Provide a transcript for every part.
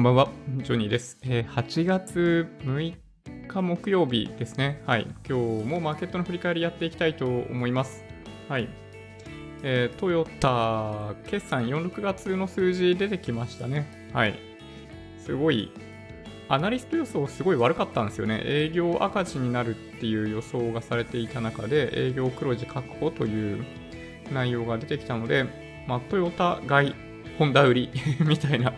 んばんは、ジョニーです。えー8月6日木曜日ですね。はい。今日もマーケットの振り返りやっていきたいと思います。はい。えートヨタ、決算4、6月の数字出てきましたね。はい。すごい、アナリスト予想すごい悪かったんですよね。営業赤字になるっていう予想がされていた中で、営業黒字確保という内容が出てきたので、まあ、トヨタ買い、ホンダ売り みたいな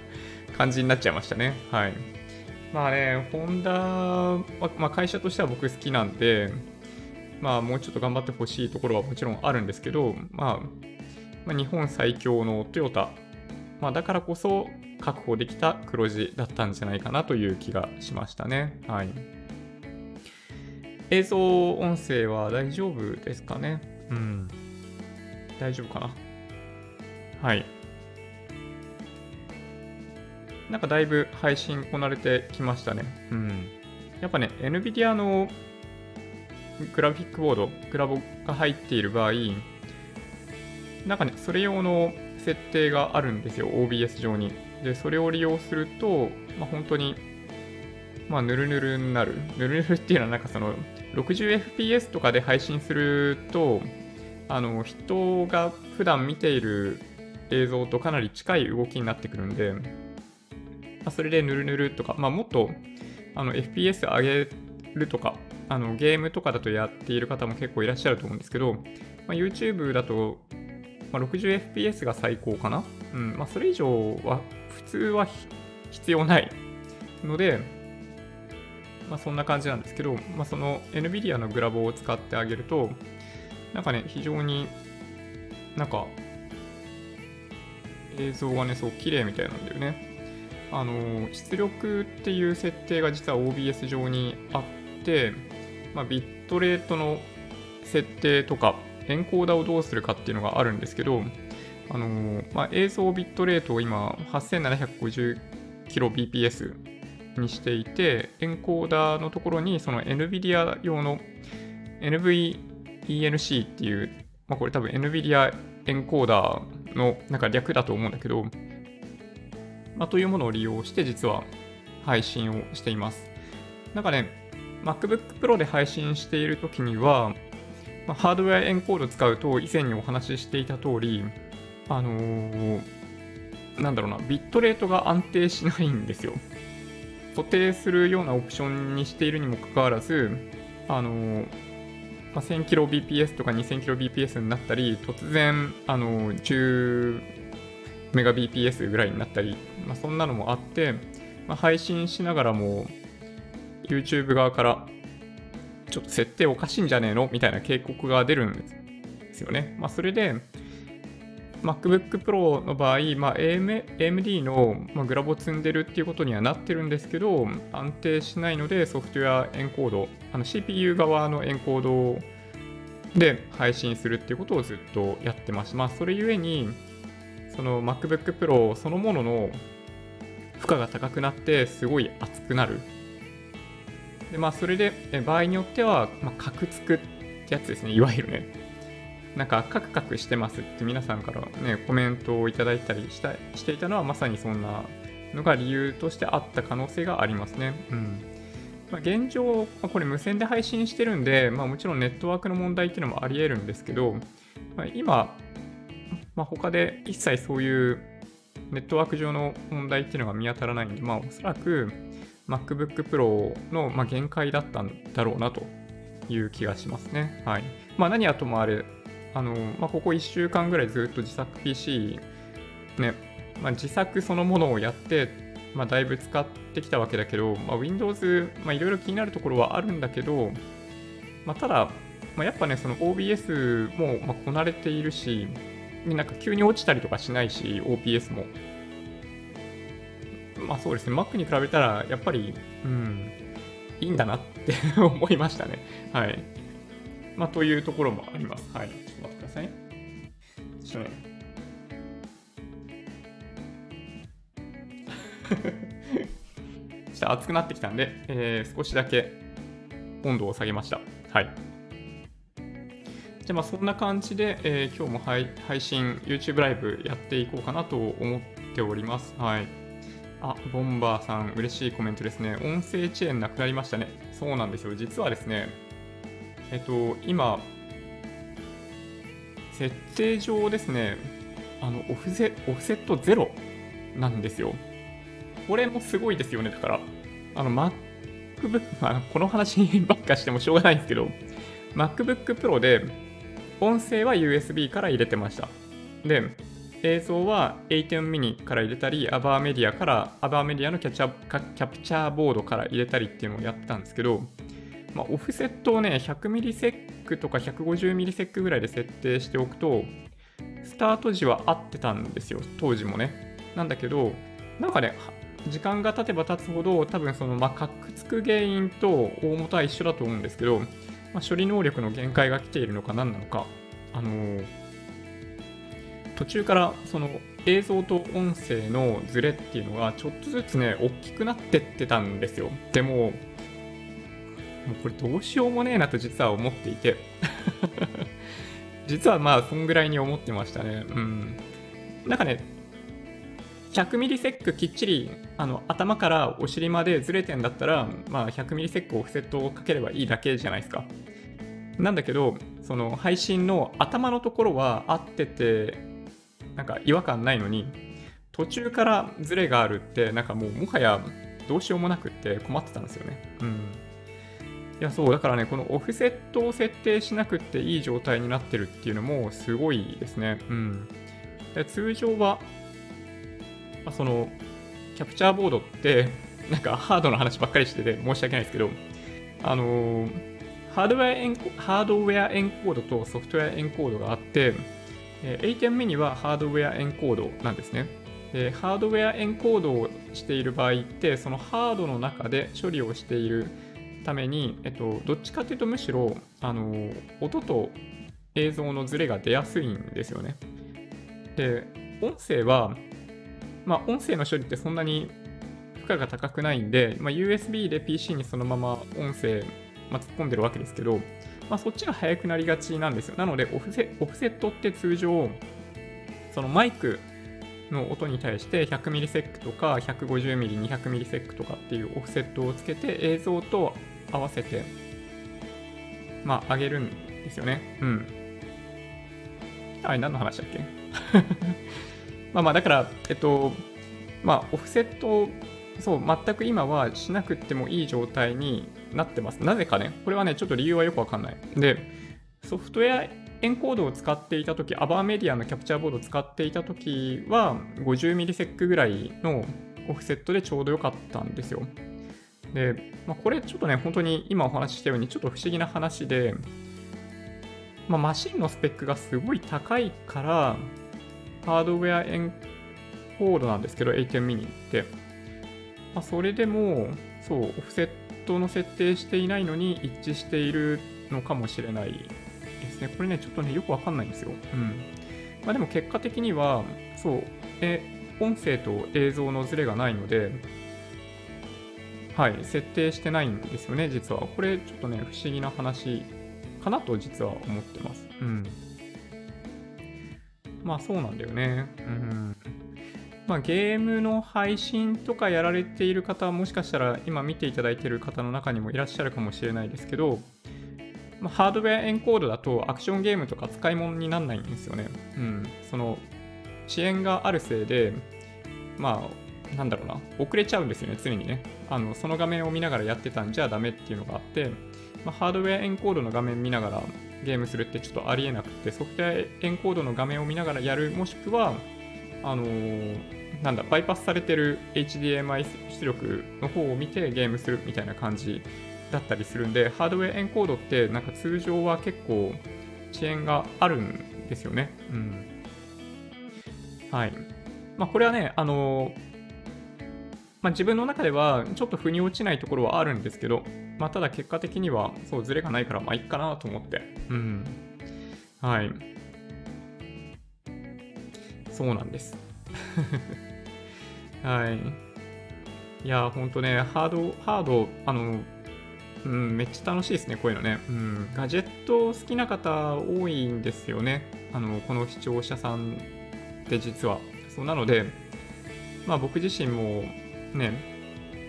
感じになっちゃいましたね。はい。まあね、ホンダは、まあ、会社としては僕好きなんで、まあもうちょっと頑張ってほしいところはもちろんあるんですけど、まあ、まあ、日本最強のトヨタ、まあだからこそ確保できた黒字だったんじゃないかなという気がしましたね。はい。映像音声は大丈夫ですかね？うん。大丈夫かな？はい。なんかだいぶ配信こなれてきましたね。うん。やっぱね、NVIDIA のグラフィックボード、グラボが入っている場合、なんかね、それ用の設定があるんですよ、OBS 上に。で、それを利用すると、まあ、本当に、まあ、ぬるぬるになる。ぬるぬるっていうのは、なんかその、60fps とかで配信すると、あの、人が普段見ている映像とかなり近い動きになってくるんで、まあ、それでぬるぬるとか、まあ、もっとあの FPS 上げるとかあの、ゲームとかだとやっている方も結構いらっしゃると思うんですけど、まあ、YouTube だと、まあ、60fps が最高かな？うんまあ、それ以上は普通は必要ないので、まあ、そんな感じなんですけど、まあ、その NVIDIA のグラボを使ってあげると、なんかね、非常になんか映像がね、そう綺麗みたいなんだよね。あの出力っていう設定が実は OBS 上にあって、まあ、ビットレートの設定とかエンコーダーをどうするかっていうのがあるんですけど、あのまあ、映像ビットレートを今 8750kbps にしていてエンコーダーのところにその NVIDIA 用の NVENC っていう、まあ、これ多分 NVIDIA エンコーダーのなんか略だと思うんだけど、まあ、というものを利用して実は配信をしています。なんかね、MacBook Pro で配信しているときには、まあ、ハードウェアエンコード使うと以前にお話ししていた通り、あのーなんだろうな、ビットレートが安定しないんですよ。固定するようなオプションにしているにもかかわらず、あのーまあ、1000kbps とか 2000kbps になったり、突然、あのー10メガ BPS ぐらいになったり、まあ、そんなのもあって、まあ、配信しながらも YouTube 側からちょっと設定おかしいんじゃねえの？みたいな警告が出るんですよね。まあ、それで MacBook Pro の場合、まあ、AMD の、グラボ積んでるっていうことにはなってるんですけど、安定しないのでソフトウェアエンコード、あの CPU 側のエンコードで配信するっていうことをずっとやってます。まあ、それゆえに、その MacBook Pro そのものの負荷が高くなってすごい熱くなる。でまあそれで場合によっては、ま、カクつくってやつですね、いわゆるね。なんかカクカクしてますって皆さんからね、コメントをいただいたりしたしていたのはまさにそんなのが理由としてあった可能性がありますね。うん。まあ、現状、まこれ無線で配信してるんで、まあ、もちろんネットワークの問題っていうのもあり得るんですけど、まあ、今、まあ、他で一切そういうネットワーク上の問題っていうのが見当たらないんで、まあ、おそらく MacBook Pro のまあ限界だったんだろうなという気がしますね。はい。まあ、何はともあれ、あの、まあ、ここ1週間ぐらいずっと自作 PC、ね、まあ、自作そのものをやって、まあ、だいぶ使ってきたわけだけど、まあ、Windows、まあ、いろいろ気になるところはあるんだけど、まあ、ただ、まあ、やっぱね、その OBS もまあこなれているし、なんか急に落ちたりとかしないし、OPS も。まあそうですね、Mac に比べたら、やっぱり、うん、いいんだなって 思いましたね。はい。まあというところもあります。はい。ちょっと待ってください。ちょっとね。ちょっと熱くなってきたんで、えー少しだけ温度を下げました。はい。じゃあまあそんな感じで、えー今日も配配信、YouTube ライブやっていこうかなと思っております。はい。あ、ボンバーさん、嬉しいコメントですね。音声チェーンなくなりましたね。そうなんですよ。実はですね、えっと、今、設定上ですね、あのオフセオフセット0なんですよ。これもすごいですよね。だから、あの MacBook、まあ、この話ばっかしてもしょうがないんですけど、MacBook Pro で音声は USB から入れてました。で、映像は A10 mini から入れたり、アバーメディアから、アバーメディアのキャキャプチャーボードから入れたりっていうのをやったんですけど、まあ、オフセットをね、100ミリセックとか150ミリセックぐらいで設定しておくと、スタート時は合ってたんですよ、当時もね。なんだけど、なんかね、時間が経てば経つほど、多分その、まあ、かっくつく原因と大元は一緒だと思うんですけど、まあ、処理能力の限界が来ているのか何なのか、あのー途中からその映像と音声のズレっていうのがちょっとずつね、大きくなってってたんですよ。でも、もうこれどうしようもねえなと実は思っていて 実はまあそんぐらいに思ってましたね。うん。なんかね、100ミリセックきっちりあの頭からお尻までずれてんだったら、まあ、100ミリセックオフセットをかければいいだけじゃないですか。なんだけど、その配信の頭のところは合ってて、なんか違和感ないのに、途中からズレがあるって、なんかもうもはやどうしようもなくって困ってたんですよね。うん。いや、そう、だからね、このオフセットを設定しなくていい状態になってるっていうのもすごいですね。うん。で通常は、まあ、その、キャプチャーボードって、なんかハードの話ばっかりしてて申し訳ないですけど、あの、ハードウェアエンハードウェアエンコードとソフトウェアエンコードがあって、えー、A10 ミニはハードウェアエンコードなんですね。でハードウェアエンコードをしている場合って、そのハードの中で処理をしているために、えっと、どっちかというとむしろ、あの音と映像のズレが出やすいんですよね。で、音声は、まあ、音声の処理ってそんなに負荷が高くないんで、まあ、USB で PC にそのまま音声、まあ、突っ込んでるわけですけど、まあ、そっちが速くなりがちなんですよ。なのでオフセ、オフセットって通常、そのマイクの音に対して100ミリセックとか150ミリ、200ミリセックとかっていうオフセットをつけて映像と合わせて、まあ、上げるんですよね。うん。あれ、何の話だっけ？まあまあ、だから、えっと、まあ、オフセットそう、全く今はしなくてもいい状態になってます。なぜかね、これはね、ちょっと理由はよくわかんない。で、ソフトウェアエンコードを使っていたとき、アバーメディアのキャプチャーボードを使っていたときは、50ミリセックぐらいのオフセットでちょうどよかったんですよ。で、まあ、これちょっとね、本当に今お話ししたように、ちょっと不思議な話で、まあ、マシンのスペックがすごい高いから、ハードウェアエンコードなんですけど、A10 ミニって。まあ、それでも、そう、オフセットの設定していないのに一致しているのかもしれないですね。これね、ちょっとね、よくわかんないんですよ。うん。まあでも結果的には、そう、え、音声と映像のズレがないので、はい、設定してないんですよね、実は。これ、ちょっとね、不思議な話かなと実は思ってます。うん。まあそうなんだよね。うん。まあ、ゲームの配信とかやられている方はもしかしたら今見ていただいている方の中にもいらっしゃるかもしれないですけど、まあ、ハードウェアエンコードだとアクションゲームとか使い物にならないんですよね。うん。その遅延があるせいで、まあ、なんだろうな、遅れちゃうんですよね、常にね。あのその画面を見ながらやってたんじゃダメっていうのがあって、まあ、ハードウェアエンコードの画面見ながらゲームするってちょっとありえなくて、ソフトウェアエンコードの画面を見ながらやる、もしくは、あのー、なんだ、バイパスされてる HDMI 出力の方を見てゲームするみたいな感じだったりするんで、ハードウェアエンコードってなんか通常は結構遅延があるんですよね。うん。はい。まあこれはね、あのー、まあ、自分の中ではちょっと腑に落ちないところはあるんですけど、まあ、ただ結果的にはそうズレがないからまあいいかなと思って。うん。はい。そうなんです。はい。いや、ほんとね、ハード、ハード、あの、うん、めっちゃ楽しいですね、こういうのね。うん、ガジェット好きな方多いんですよね。あの、この視聴者さんって実は。そうなので、まあ僕自身も、ね、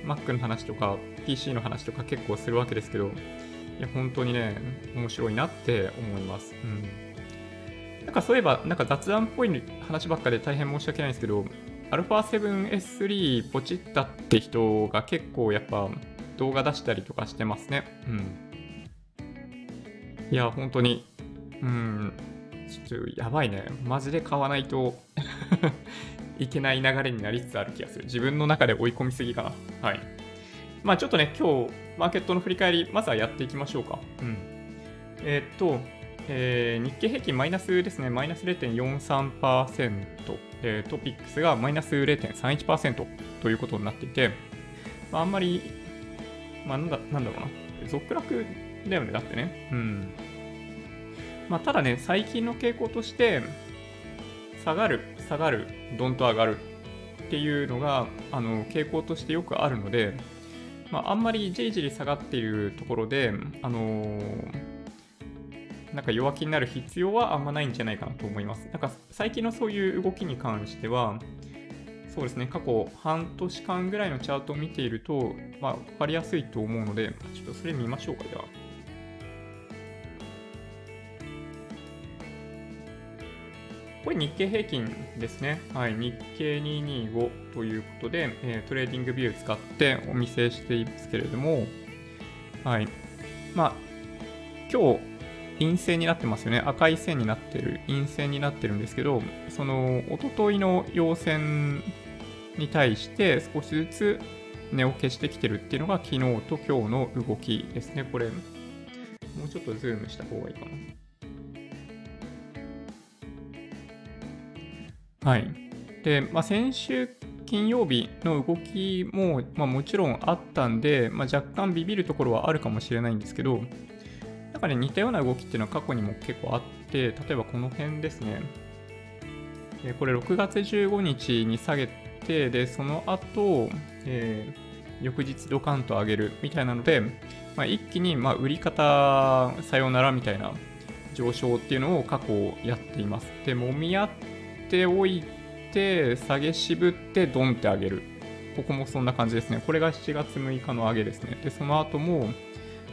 Mac の話とか PC の話とか結構するわけですけど、いや、本当にね、面白いなって思います。うん。なんかそういえば、なんか雑談っぽい話ばっかで大変申し訳ないんですけど、α7S3 ポチったって人が結構やっぱ動画出したりとかしてますね。うん。いや、本当に、うん、ちょっとやばいね。マジで買わないといけない流れになりつつある気がする。自分の中で追い込みすぎかな。はい。まあちょっとね、今日、マーケットの振り返り、まずはやっていきましょうか。うん。えー、っと、えー、日経平均マイナスですね、マイナス0.43%、えー、トピックスがマイナス0.31%ということになっていて、まあ、あんまり、まあ、なんだなんだろうな、続落だよね、だってね。うん。まあ、ただね、最近の傾向として、下がる、下がる、どんと上がるっていうのが、あの、傾向としてよくあるので、まあ、あんまりじりじり下がっているところで、あのーなんか弱気になる必要はあんまないんじゃないかなと思います。なんか最近のそういう動きに関しては、そうですね、過去半年間ぐらいのチャートを見ていると、まあ、分かりやすいと思うので、ちょっとそれ見ましょうか、では。れ日経平均ですね。はい。日経225ということで、えー、 TradingView 使ってお見せしていますけれども、はい。まあ、今日、陰線になってますよね。赤い線になってる、陰線になってるんですけど、その、おとといの陽線に対して少しずつ値を消してきてるっていうのが昨日と今日の動きですね。これ、もうちょっとズームした方がいいかな。はい。で、まあ、先週金曜日の動きも、まあ、もちろんあったんで、まあ、若干ビビるところはあるかもしれないんですけど、なんかね、似たような動きっていうのは過去にも結構あって、例えばこの辺ですね。これ6月15日に下げて、で、その後、えー、翌日ドカンと上げるみたいなので、まあ、一気にまあ売り方さようならみたいな上昇っていうのを過去やっています。で、揉み合ってておいて、下げ渋ってドンって上げる。ここもそんな感じですね。これが7月6日の上げですね。で、その後も、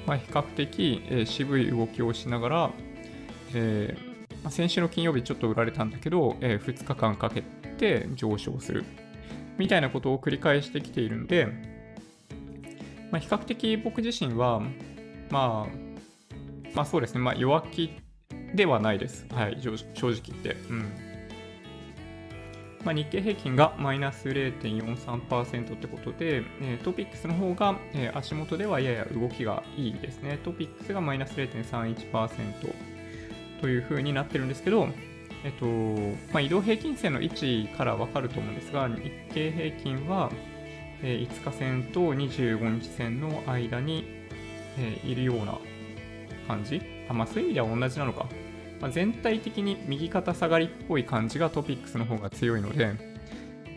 まあ、比較的、えー、渋い動きをしながら、えーまあ、先週の金曜日ちょっと売られたんだけど、えー、2日間かけて上昇するみたいなことを繰り返してきているんで、まあ、比較的僕自身は、まあ、まあそうですね、まあ、弱気ではないです。はい、正直言って。うんまあ、日経平均がマイナス0.43%ってことで、えトピックスの方が、え足元ではやや動きがいいですね。トピックスがマイナス0.31%という風になってるんですけど、えっとまあ、移動平均線の位置からわかると思うんですが、日経平均は、え5日線と25日線の間に、えいるような感じあ、まあ、そういう意味では同じなのか。まあ、全体的に右肩下がりっぽい感じがトピックスの方が強いので、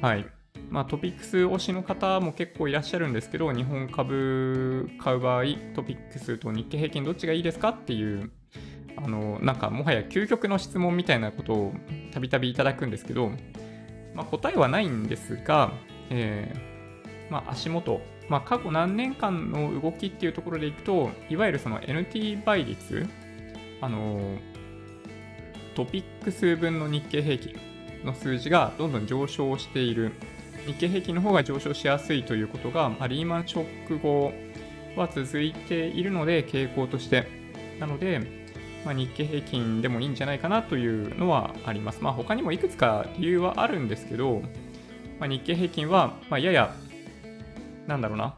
はい。まあ、トピックス推しの方も結構いらっしゃるんですけど、日本株買う場合、トピックスと日経平均どっちがいいですかっていう、あの、なんかもはや究極の質問みたいなことをたびたびいただくんですけど、まあ、答えはないんですが、えー、まあ、足元、まあ、過去何年間の動きっていうところでいくと、いわゆるその NT 倍率、あのトピック数分の日経平均の数字がどんどん上昇している。日経平均の方が上昇しやすいということが、まあ、リーマンショック後は続いているので、傾向として。なので、まあ、日経平均でもいいんじゃないかなというのはあります。まあ、他にもいくつか理由はあるんですけど、まあ、日経平均は、まやや、なんだろうな、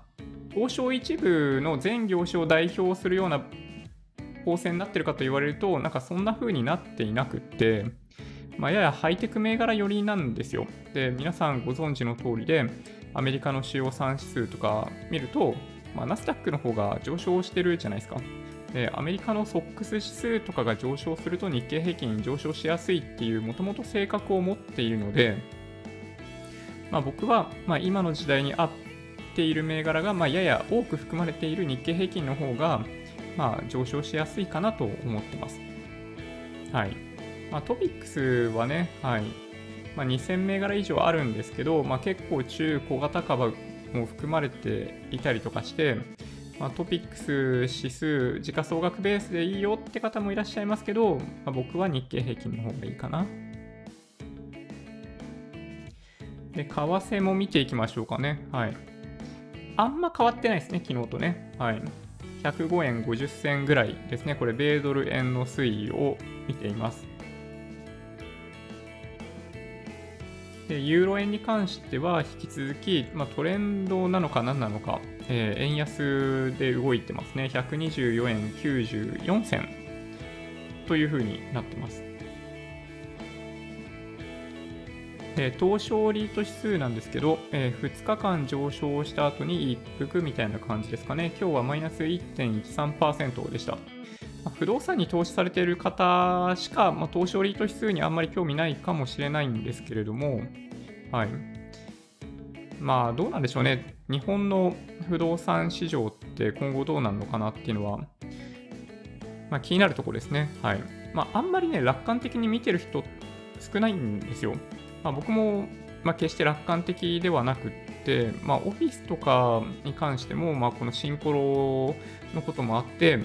東証一部の全業種を代表するような構成になってるかと言われると、なんかそんな風になっていなくって、まあ、ややハイテク銘柄寄りなんですよ。で、皆さんご存知の通りで、アメリカの主要産指数とか見ると、まあ、ナスダックの方が上昇してるじゃないですか。で、アメリカのソックス指数とかが上昇すると日経平均上昇しやすいっていうもともと性格を持っているので、まあ、僕は、ま、今の時代に合っている銘柄が、ま、やや多く含まれている日経平均の方が、まあ、上昇しやすいかなと思ってます。はい。まあ、トピックスはね、はい。まあ、2000銘柄以上あるんですけど、まあ、結構中小型株も含まれていたりとかして、まあ、トピックス指数時価総額ベースでいいよって方もいらっしゃいますけど、まあ、僕は日経平均の方がいいかな。で、為替も見ていきましょうかね。はい。あんま変わってないですね、昨日とね。はい。105円50銭ぐらいですね。これ、米ドル円の推移を見ています。で、ユーロ円に関しては引き続き、まあ、トレンドなのか何なのか、えー、円安で動いてますね。124円94銭というふうになってます。え、東証リート指数なんですけど、えー、2日間上昇した後に一服みたいな感じですかね。今日はマイナス1.13%でした。不動産に投資されている方しか、まあ、東証リート指数にあんまり興味ないかもしれないんですけれども、はい。まあ、どうなんでしょうね。日本の不動産市場って今後どうなるのかなっていうのは、まあ、気になるところですね。はい。まあ、あんまりね、楽観的に見てる人少ないんですよ。まあ、僕も、まあ、決して楽観的ではなくって、まあ、オフィスとかに関しても、まあ、このシンコロのこともあって、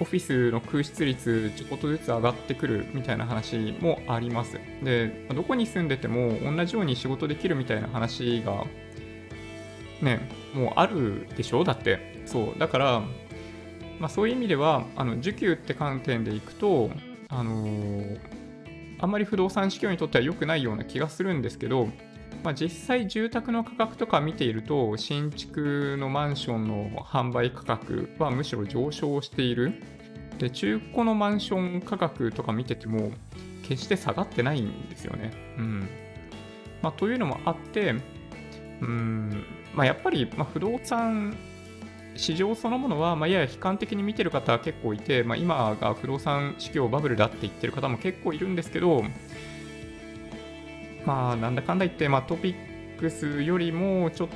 オフィスの空室率ちょこっとずつ上がってくるみたいな話もあります。で、どこに住んでても同じように仕事できるみたいな話がね、もうあるでしょ？だって。そう。だから、まあ、そういう意味では、あの、需給って観点でいくと、あのー、あんまり不動産市況にとっては良くないような気がするんですけど、まあ、実際住宅の価格とか見ていると新築のマンションの販売価格はむしろ上昇している。で中古のマンション価格とか見てても決して下がってないんですよね。うん。まあ、というのもあってうん、まあ、やっぱり、ま不動産市場そのものは、まあ、やや悲観的に見てる方は結構いて、まあ、今が不動産市況バブルだって言ってる方も結構いるんですけど、まあ、なんだかんだ言って、まあ、トピックスよりもちょっ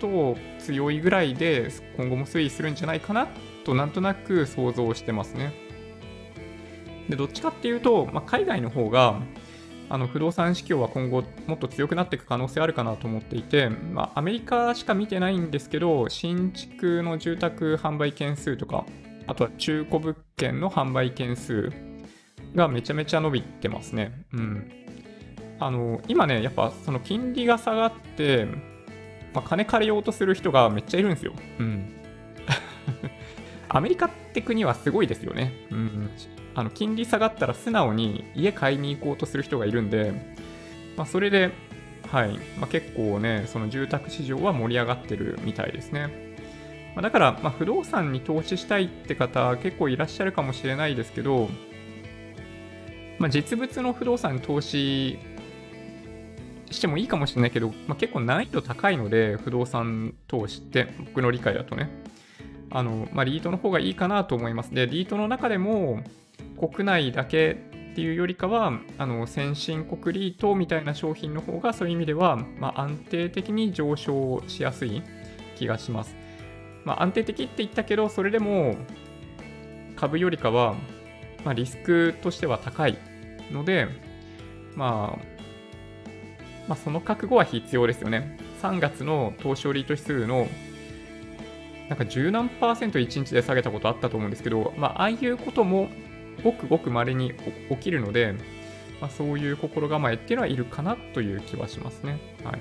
と強いぐらいで今後も推移するんじゃないかなとなんとなく想像してますね。で、どっちかっていうと、まあ、海外の方が、あの不動産市況は今後もっと強くなっていく可能性あるかなと思っていて、まあ、アメリカしか見てないんですけど、新築の住宅販売件数とか、あとは中古物件の販売件数がめちゃめちゃ伸びてますね。うん。あの、今ね、やっぱその金利が下がって、まあ、金借りようとする人がめっちゃいるんですよ。うん。アメリカって国はすごいですよね。うん。あの金利下がったら素直に家買いに行こうとする人がいるんで、まあ、それで、はいまあ、結構ね、その住宅市場は盛り上がってるみたいですね。まあ、だから、ま、不動産に投資したいって方結構いらっしゃるかもしれないですけど、まあ、実物の不動産に投資してもいいかもしれないけど、まあ、結構難易度高いので、不動産投資って、僕の理解だとね。あの、まあ、リートの方がいいかなと思います。で、リートの中でも、国内だけっていうよりかはあの先進国リートみたいな商品の方がそういう意味では、まあ、安定的に上昇しやすい気がします。まあ、安定的って言ったけどそれでも株よりかは、まあ、リスクとしては高いので、まあ、まあ、その覚悟は必要ですよね。3月の東証リート指数のなんか十何パーセント1日で下げたことあったと思うんですけど、まあ、ああいうこともごくごく稀に起きるので、まあ、そういう心構えっていうのはいるかなという気はしますね。はい。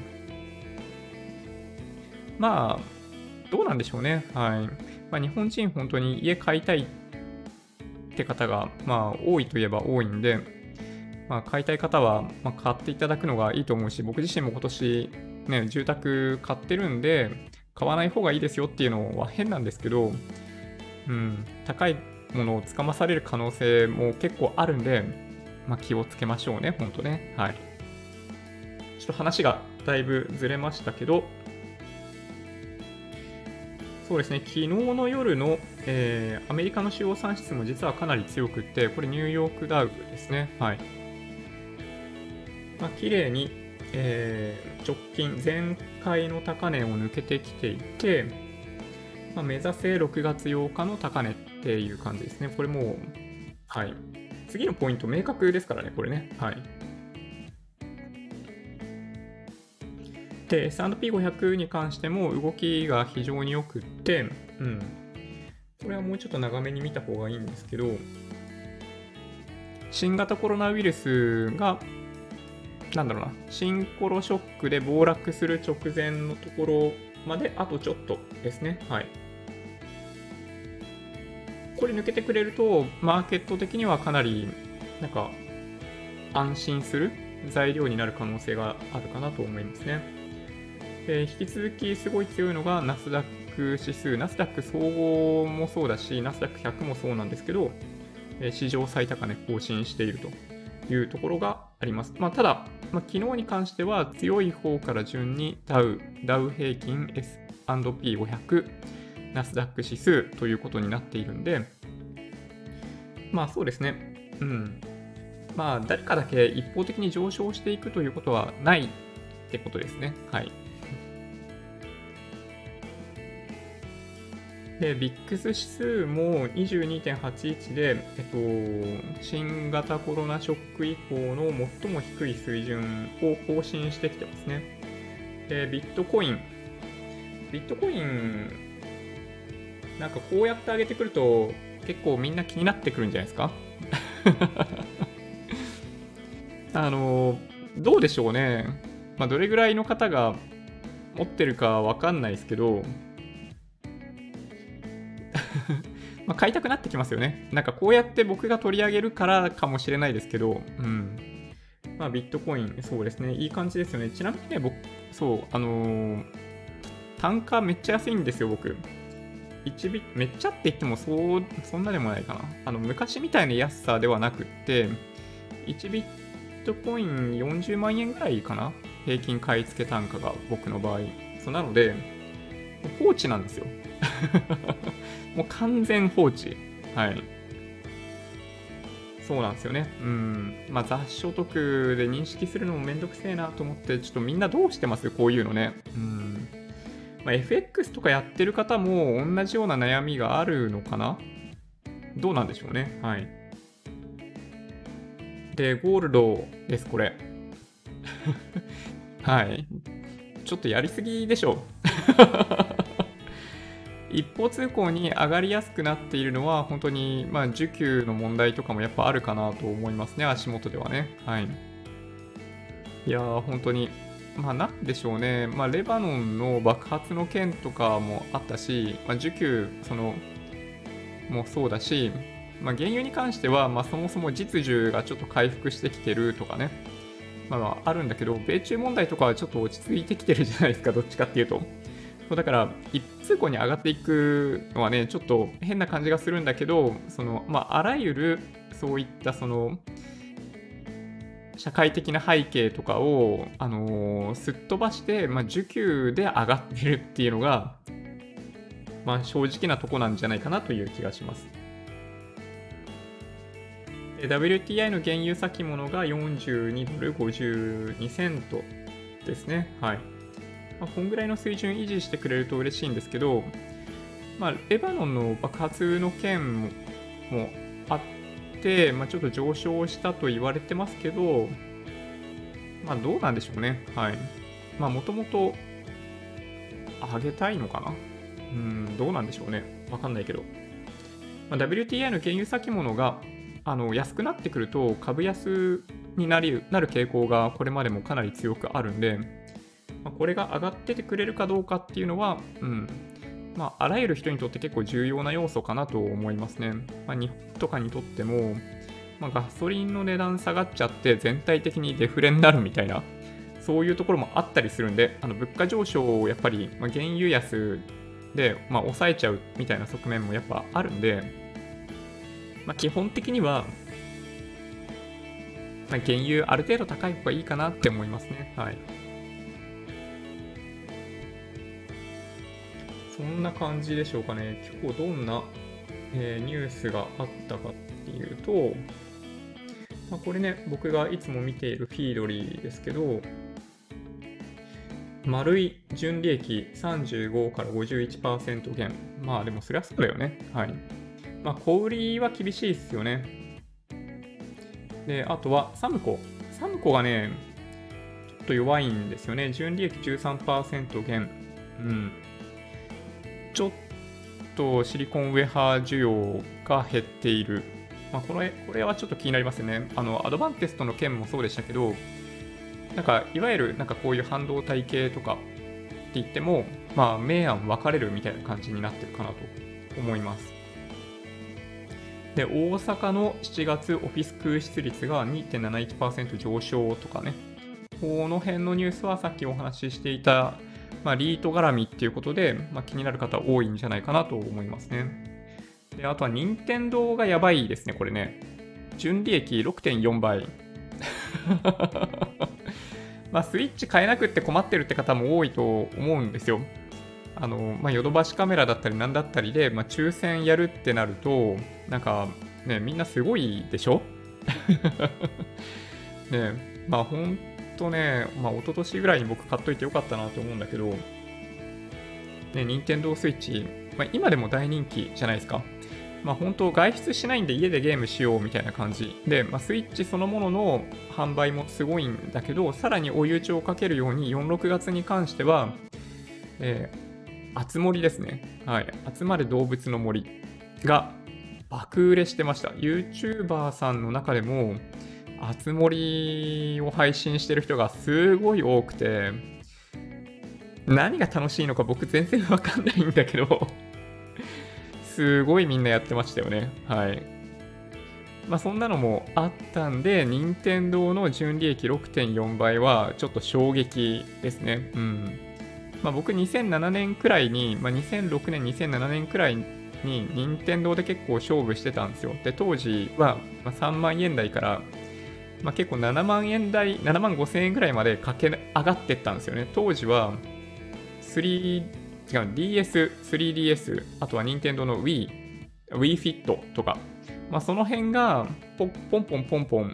まあ、どうなんでしょうね。はい。まあ、日本人本当に家買いたいって方が、まあ、多いといえば多いんで、まあ、買いたい方は、ま買っていただくのがいいと思うし、僕自身も今年、ね、住宅買ってるんで、買わない方がいいですよっていうのは変なんですけど、うん、高いものをつかまされる可能性も結構あるんで、まあ、気をつけましょうね、ほんとね。はい。ちょっと話がだいぶずれましたけど、そうですね、昨日の夜の、えー、アメリカの主要産出も実はかなり強くって、これニューヨークダウですね。はい。まあ、綺麗に、えー、直近、前回の高値を抜けてきていて、まあ、目指せ6月8日の高値っていう感じですね。これもう、はい。次のポイント明確ですからね、これね。はい。で、S&P500 に関しても動きが非常に良くって、うん。これはもうちょっと長めに見た方がいいんですけど、新型コロナウイルスが、なんだろうな、新コロショックで暴落する直前のところまであとちょっとですね。はい。これ抜けてくれると、マーケット的にはかなり、なんか、安心する材料になる可能性があるかなと思いますね。で引き続きすごい強いのがナスダック指数、ナスダック総合もそうだし、ナスダック100もそうなんですけど、史上最高値更新しているというところがあります。まあ、ただ、まあ、昨日に関しては強い方から順にダウ、ダウ平均 S&P500、ナスダック指数ということになっているんで、まあそうですね。うん。まあ誰かだけ一方的に上昇していくということはないってことですね。はい。で、ビックス指数も22.81で、えっと、新型コロナショック以降の最も低い水準を更新してきてますね。で、ビットコイン。ビットコイン、なんかこうやって上げてくると、結構みんな気になってくるんじゃないですか？あの、どうでしょうね。まあ、どれぐらいの方が持ってるかわかんないですけど、まあ、買いたくなってきますよね。なんかこうやって僕が取り上げるからかもしれないですけど、うん。まあ、ビットコイン、そうですね。いい感じですよね。ちなみにね、僕、そう、あのー、単価めっちゃ安いんですよ、僕。1ビめっちゃって言ってもそう、そんなでもないかな。あの、昔みたいな安さではなくって、1ビットコイン40万円ぐらいかな？平均買い付け単価が僕の場合。そうなので、放置なんですよ。もう完全放置。はい。そうなんですよね。うん。まあ、雑所得で認識するのもめんどくせえなと思って、ちょっとみんなどうしてます？こういうのね。うん。まあ、FX とかやってる方も同じような悩みがあるのかな？どうなんでしょうね。はい。で、ゴールドです、これ。はい。ちょっとやりすぎでしょう。一方通行に上がりやすくなっているのは、本当に、まあ、需給の問題とかもやっぱあるかなと思いますね、足元ではね。はい。いやー、本当に、まあ、なんでしょうね、まあ、レバノンの爆発の件とかもあったし、まあ、需給、その、もそうだし、まあ、原油に関しては、まあ、そもそも実需がちょっと回復してきてるとかね、まあ、あるんだけど、米中問題とかはちょっと落ち着いてきてるじゃないですか、どっちかっていうと。そうだから一通行に上がっていくのはねちょっと変な感じがするんだけどそのまああらゆるそういったその社会的な背景とかを、あのー、すっ飛ばして、まあ、需給で上がってるっていうのが、まあ、正直なとこなんじゃないかなという気がします。WTI の原油先物が42ドル52セントですね。はい。まあ、こんぐらいの水準維持してくれると嬉しいんですけど、まあ、レバノンの爆発の件もって、まあ、ちょっと上昇したと言われてますけど、まあ、どうなんでしょうね。はい。まあ、もともと上げたいのかな？うん、どうなんでしょうね。わかんないけど。まあ、WTI の原油先物があの安くなってくると株安になるなる傾向がこれまでもかなり強くあるんで、まあ、これが上がっててくれるかどうかっていうのは、うんまあ、あらゆる人にとって結構重要な要素かなと思いますね。まあ、日本とかにとっても、まあ、ガソリンの値段下がっちゃって全体的にデフレになるみたいな、そういうところもあったりするんで、あの物価上昇をやっぱり、まあ、原油安で、まあ、抑えちゃうみたいな側面もやっぱあるんで、まあ、基本的には、まあ、原油ある程度高い方がいいかなって思いますね。はい。そんな感じでしょうかね。今日どんな、えー、ニュースがあったかっていうと、まあ、これね、僕がいつも見ているフィードリーですけど、丸い純利益35から51%減。まあでもそりゃそうだよね。はい。まあ小売りは厳しいですよね。で、あとはサムコ。サムコがね、ちょっと弱いんですよね。純利益13%減。うん。とシリコンウェハー需要が減っている。まあ、これ、これはちょっと気になりますね。あの、アドバンテストの件もそうでしたけど、なんか、いわゆるなんかこういう半導体系とかって言っても、まあ、明暗分かれるみたいな感じになってるかなと思います。で、大阪の7月オフィス空室率が2.71%上昇とかね、この辺のニュースはさっきお話ししていた、まあ、リート絡みっていうことで、まあ、気になる方多いんじゃないかなと思いますね。で、あとは任天堂がやばいですね、これね。純利益6.4倍。まあ、スイッチ買えなくって困ってるって方も多いと思うんですよ。あの、まあ、ヨドバシカメラだったりなんだったりで、まあ、抽選やるってなると、なんか、ね、みんなすごいでしょ？ね、まあ、ほんとね、まあ、一昨年ぐらいに僕買っといてよかったなと思うんだけど、ね、任天堂スイッチ、まあ、今でも大人気じゃないですか。まあ、本当外出しないんで家でゲームしようみたいな感じで、まあ、スイッチそのものの販売もすごいんだけど、さらに追い打ちをかけるように4、6月に関しては、えー、あつ森ですね。はい。集まる動物の森が爆売れしてました。YouTuber さんの中でも、あつ森を配信してる人がすごい多くて、何が楽しいのか僕全然わかんないんだけど すごいみんなやってましたよね。はい。まあそんなのもあったんで、任天堂の純利益6.4倍はちょっと衝撃ですね。うん。まあ、僕2007年くらいに、まあ、2006年、2007年くらいに任天堂で結構勝負してたんですよ。で、当時は3万円台から、まあ、結構7万円台、7万5千円くらいまで駆け上がってったんですよね。当時は3、違う、DS、3DS、あとは任天堂の Wii、Wii Fit とか、まあ、その辺がポンポンポンポンポン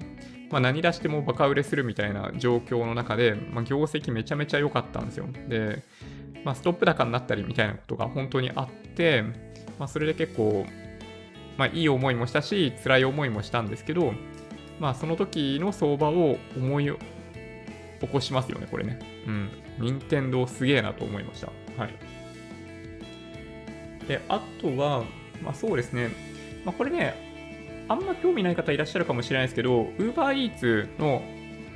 まあ、何出してもバカ売れするみたいな状況の中で、まあ、業績めちゃめちゃ良かったんですよ。で、まあ、ストップ高になったりみたいなことが本当にあって、まあ、それで結構、まあ、いい思いもしたし、辛い思いもしたんですけど、まあ、その時の相場を思い起こしますよね、これね。うん。任天堂すげえなと思いました。はい。で、あとは、まあそうですね。まあこれね、あんま興味ない方いらっしゃるかもしれないですけど、UberEats の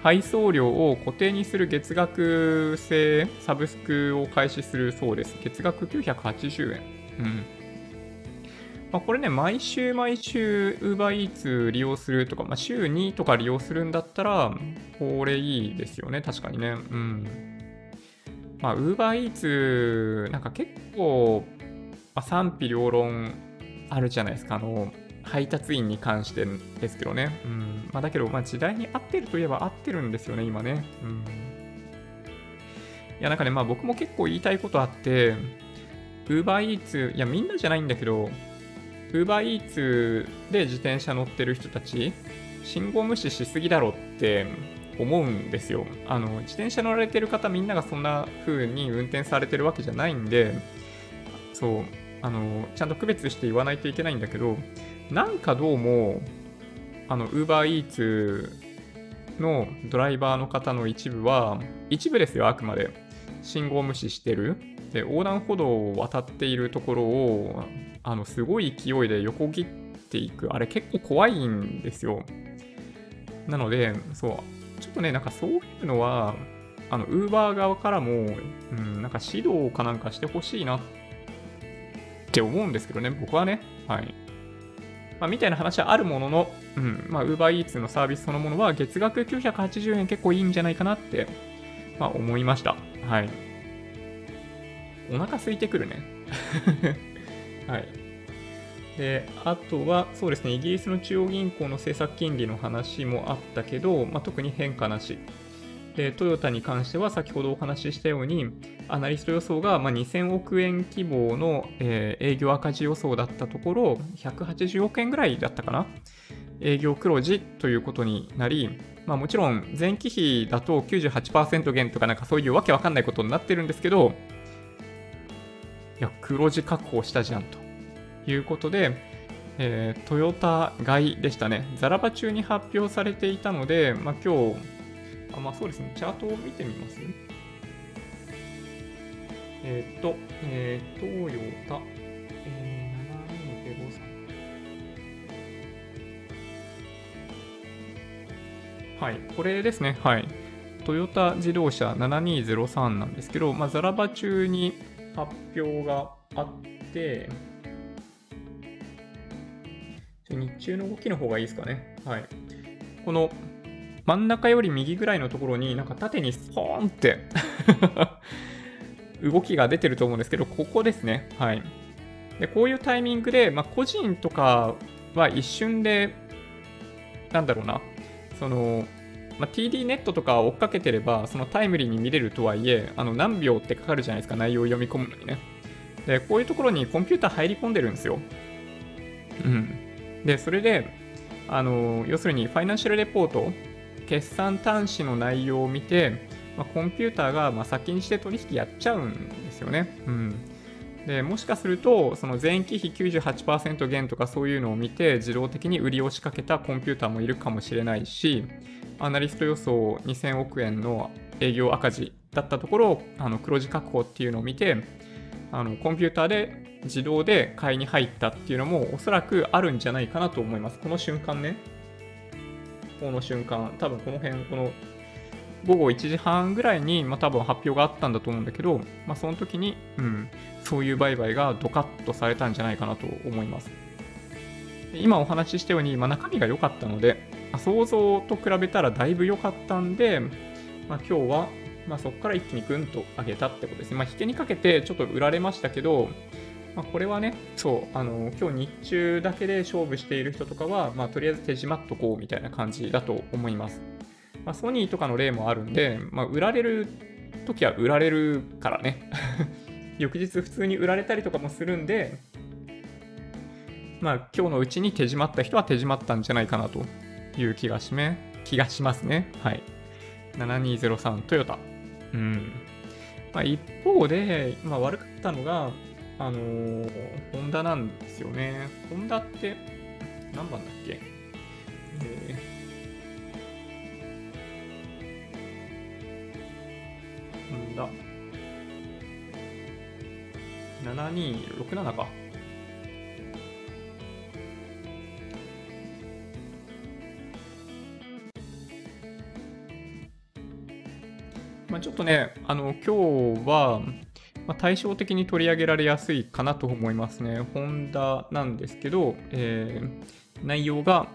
配送料を固定にする月額制サブスクを開始するそうです。月額980円。うん。まあ、これね、毎週毎週 UberEats 利用するとか、まあ、週2とか利用するんだったら、これいいですよね、確かにね。うん。まあ、UberEats、なんか結構、まあ、賛否両論あるじゃないですか。あの、配達員に関してですけどね。うん。まあ、だけど、まあ、時代に合ってるといえば合ってるんですよね、今ね。うん。いや、なんかね、まあ僕も結構言いたいことあって、UberEats、いや、みんなじゃないんだけど、UberEats で自転車乗ってる人たち、信号無視しすぎだろって思うんですよ。あの、自転車乗られてる方みんながそんな風に運転されてるわけじゃないんで、そう、あの、ちゃんと区別して言わないといけないんだけど、なんかどうも、あの、UberEats のドライバーの方の一部は、一部ですよ、あくまで。信号無視してる。で、横断歩道を渡っているところを、あの、すごい勢いで横切っていく。あれ結構怖いんですよ。なので、そう、ちょっとね、なんかそういうのは、あの、Uber 側からも、うん、なんか指導かなんかしてほしいなって思うんですけどね、僕はね。はい。まあ、みたいな話はあるものの、うん、まあ、UberEats のサービスそのものは月額980円結構いいんじゃないかなって、まあ、思いました。はい。お腹空いてくるね。はい。で、あとは、そうですね、イギリスの中央銀行の政策金利の話もあったけど、まあ、特に変化なし。で、トヨタに関しては先ほどお話ししたように、アナリスト予想がま2000億円規模の、え、営業赤字予想だったところ、180億円ぐらいだったかな営業黒字ということになり、まあ、もちろん前期比だと98%減とかなんかそういうわけわかんないことになってるんですけど、いや、黒字確保したじゃんということで、えー、トヨタ買いでしたね。ザラバ中に発表されていたので、まあ、今日、あまあそうですね、チャートを見てみます？えー、っと、えー、トヨタ、えー、7203。はい、これですね、はい。トヨタ自動車7203なんですけど、まあ、ザラバ中に発表があって、日中の動きの方がいいですかね。はい。この真ん中より右ぐらいのところになんか縦にスポーンって 動きが出てると思うんですけど、ここですね。はい。で、こういうタイミングで、まあ、個人とかは一瞬で、なんだろうな、その、まあ、TD ネットとか追っかけてれば、そのタイムリーに見れるとはいえ、あの何秒ってかかるじゃないですか、内容を読み込むのにね。で、こういうところにコンピューター入り込んでるんですよ。うん。で、それで、あの、要するにファイナンシャルレポート、決算端子の内容を見て、まあ、コンピューターがま先にして取引やっちゃうんですよね。うん。でもしかすると、その前期比98%減とかそういうのを見て、自動的に売りを仕掛けたコンピューターもいるかもしれないし、アナリスト予想2000億円の営業赤字だったところ、あの黒字確保っていうのを見て、あのコンピューターで自動で買いに入ったっていうのもおそらくあるんじゃないかなと思います。この瞬間ね。この瞬間、多分この辺、この午後1時半ぐらいに、まあ、多分発表があったんだと思うんだけど、まあ、その時に、うん、そういう売買がドカッとされたんじゃないかなと思います。今お話ししたように、まあ、中身が良かったので、ま、想像と比べたらだいぶ良かったんで、まあ、今日は、まあ、そこから一気にぐんと上げたってことですね。まあ、引けにかけてちょっと売られましたけど、まあ、これはね、そう、あの、今日日中だけで勝負している人とかは、まあ、とりあえず手締まっとこうみたいな感じだと思います。まあ、ソニーとかの例もあるんで、まあ、売られる時は売られるからね。翌日普通に売られたりとかもするんで、まあ、今日のうちに手締まった人は手締まったんじゃないかなという気がしめ、気がしますね。はい。7203トヨタ。うん。まあ、一方で、まあ、悪かったのが、あのー、ホンダなんですよね。ホンダって、何番だっけ？えー、ホンダ。7267か。まあ、ちょっとね、あの、今日は、まあ、対照的に取り上げられやすいかなと思いますね。ホンダなんですけど、えー、内容が、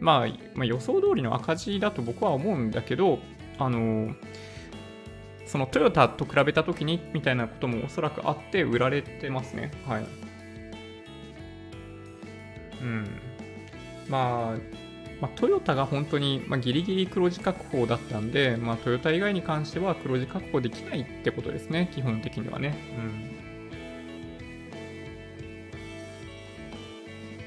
まあ、まあ、予想通りの赤字だと僕は思うんだけど、あのそのトヨタと比べたときにみたいなこともおそらくあって売られてますね。はい。うん。まあ、まあ、トヨタが本当に、まあ、ギリギリ黒字確保だったんで、まあ、トヨタ以外に関しては黒字確保できないってことですね、基本的にはね。うん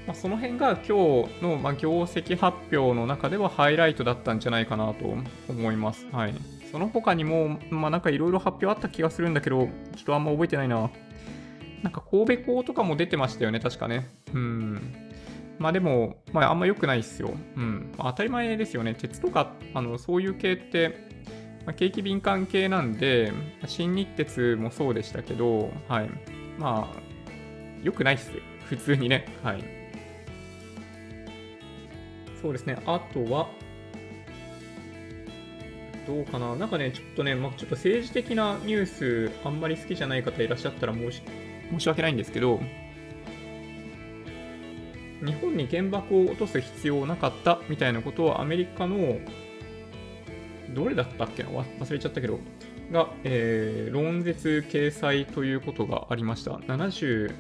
まあ、その辺が今日の、まあ、業績発表の中ではハイライトだったんじゃないかなと思います。はい。その他にも、まあ、なんかいろいろ発表あった気がするんだけど、ちょっとあんま覚えてないな。なんか神戸港とかも出てましたよね、確かね。うん。まあでも、まああんま良くないっすよ。うん。まあ、当たり前ですよね。鉄とか、あの、そういう系って、まあ、景気敏感系なんで、新日鉄もそうでしたけど、はい。まあ、良くないっすよ。普通にね。はい。そうですね。あとは、どうかななんかね、ちょっとね、まあ、ちょっと政治的なニュース、あんまり好きじゃない方いらっしゃったら申し申し訳ないんですけど、日本に原爆を落とす必要なかったみたいなことをアメリカのどれだったっけな？忘れちゃったけど、が、えー、論説掲載ということがありました。75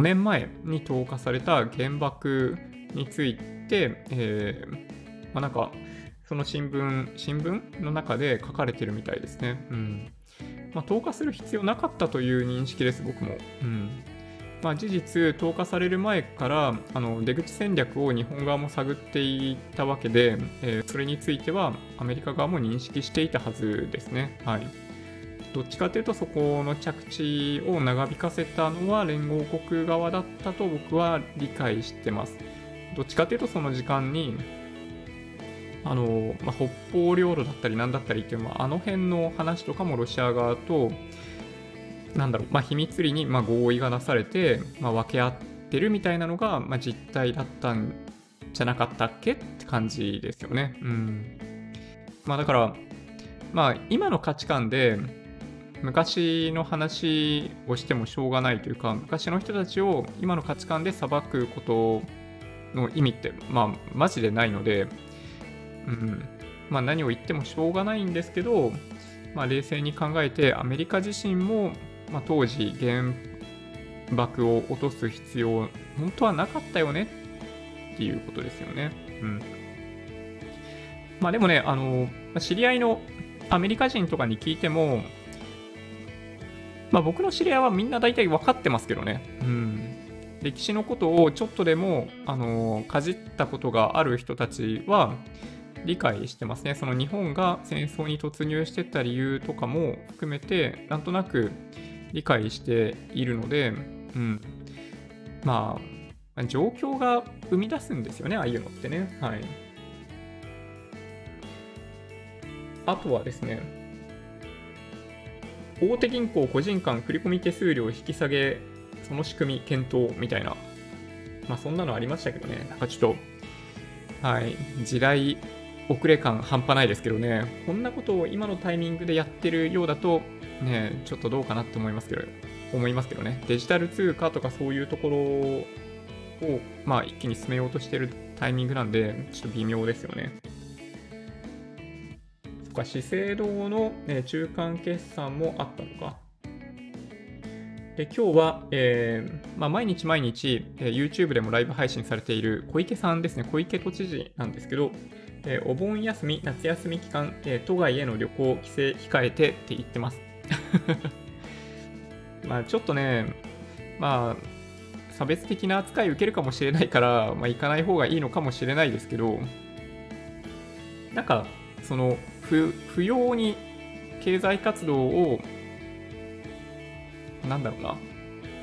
年前に投下された原爆について、えー、まあ、なんか、その新聞、新聞の中で書かれてるみたいですね。うん。まあ、投下する必要なかったという認識です、僕も。うん。まあ、事実、投下される前からあの出口戦略を日本側も探っていたわけで、えー、それについてはアメリカ側も認識していたはずですね。はい、どっちかというと、そこの着地を長引かせたのは連合国側だったと僕は理解してます。どっちかというと、その時間にあの、まあ、北方領土だったりなんだったりっていうのは、あの辺の話とかもロシア側と、なんだろう、まあ、秘密裏にまあ合意がなされて、まあ、分け合ってるみたいなのが、まあ、実態だったんじゃなかったっけって感じですよね。うん。まあだから、まあ今の価値観で昔の話をしてもしょうがないというか、昔の人たちを今の価値観で裁くことの意味って、まあマジでないので、うん。まあ何を言ってもしょうがないんですけど、まあ冷静に考えてアメリカ自身も、まあ、当時原爆を落とす必要本当はなかったよねっていうことですよね。うん。まあでもね、あの、知り合いのアメリカ人とかに聞いても、まあ僕の知り合いはみんな大体分かってますけどね。うん。歴史のことをちょっとでも、あの、かじったことがある人たちは理解してますね。その日本が戦争に突入してた理由とかも含めて、なんとなく理解しているので、うん。まあ、状況が生み出すんですよね、ああいうのってね。はい。あとはですね、大手銀行個人間振込手数料引き下げ、その仕組み検討みたいな、まあそんなのありましたけどね、なんかちょっと、はい、時代遅れ感半端ないですけどね、こんなことを今のタイミングでやってるようだと、ね、ちょっとどうかなって思いますけど、思いますけどね、デジタル通貨とかそういうところを、まあ、一気に進めようとしてるタイミングなんで、ちょっと微妙ですよね。そっか、資生堂の、ね、中間決算もあったのか。で今日は、えーまあ、毎日毎日、えー、YouTube でもライブ配信されている小池さんですね、小池都知事なんですけど、えー、お盆休み、夏休み期間、えー、都外への旅行、帰省控えてって言ってます。まあちょっとね、まあ差別的な扱い受けるかもしれないから、まあ、行かない方がいいのかもしれないですけど、なんか、その、不不要に経済活動を、なんだろうな、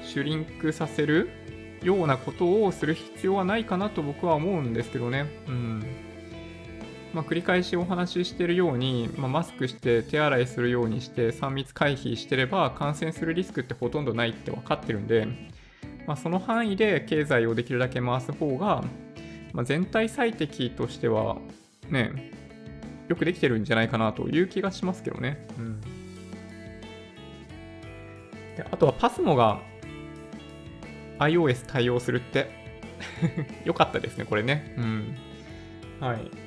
シュリンクさせるようなことをする必要はないかなと僕は思うんですけどね。うん。まあ、繰り返しお話ししているように、まあ、マスクして手洗いするようにして3密回避してれば感染するリスクってほとんどないって分かってるんで、まあ、その範囲で経済をできるだけ回す方が、まあ、全体最適としてはね、よくできてるんじゃないかなという気がしますけどね。うん、であとはパスモが iOS 対応するって よかったですね、これね。うん。はい。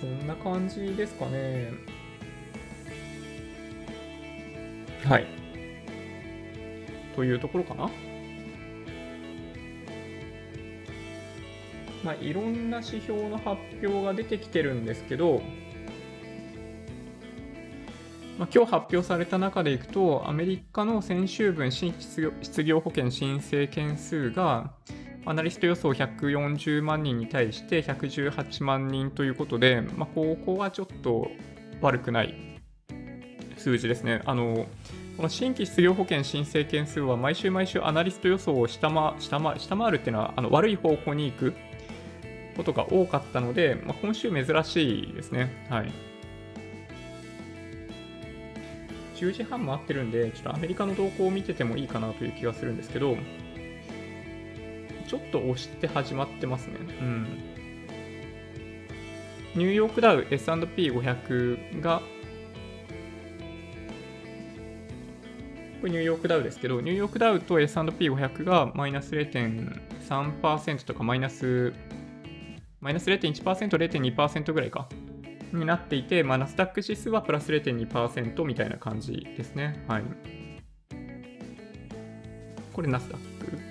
そんな感じですかね。はい。というところかな。まあ、いろんな指標の発表が出てきてるんですけど、まあ、今日発表された中でいくと、アメリカの先週分新規失業保険申請件数が、アナリスト予想140万人に対して118万人ということで、まあ、ここはちょっと悪くない数字ですね。あのこの新規失業保険申請件数は毎週毎週アナリスト予想を下回下回下回るっていうのはあの悪い方向に行くことが多かったので、まあ、今週珍しいですね。はい。10時半も合ってるんで、ちょっとアメリカの動向を見ててもいいかなという気がするんですけど、ちょっと押して始まってますね。うん。ニューヨークダウ S&P500 がこれニューヨークダウですけど、ニューヨークダウと S&P500 がマイナス0.3%とかマイナス、マイナス0.1%、0.2%ぐらいか、になっていて、まあ、ナスダック指数はプラス0.2%みたいな感じですね。はい。これナスダック？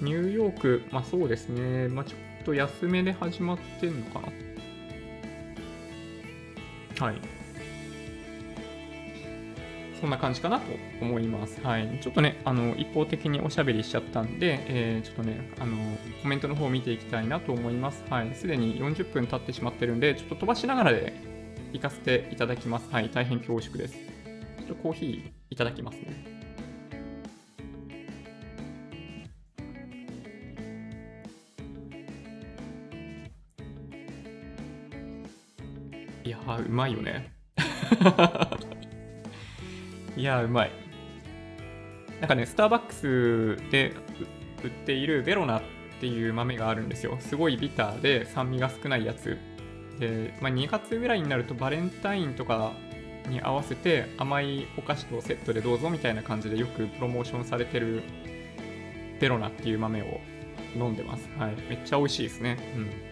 ニューヨーク、まあそうですね。まあちょっと安めで始まってんのかなはい。そんな感じかなと思います。はい。ちょっとね、あの、一方的におしゃべりしちゃったんで、えー、ちょっとね、あの、コメントの方を見ていきたいなと思います。はい。すでに40分経ってしまってるんで、ちょっと飛ばしながらで行かせていただきます。はい。大変恐縮です。ちょっとコーヒーいただきますね。いやー、うまいよね。いや、うまい。なんかね、スターバックスで売っているベロナっていう豆があるんですよ。すごいビターで酸味が少ないやつ。で、まあ、2月ぐらいになるとバレンタインとかに合わせて甘いお菓子とセットでどうぞみたいな感じでよくプロモーションされてるベロナっていう豆を飲んでます。はい。めっちゃ美味しいですね。うん。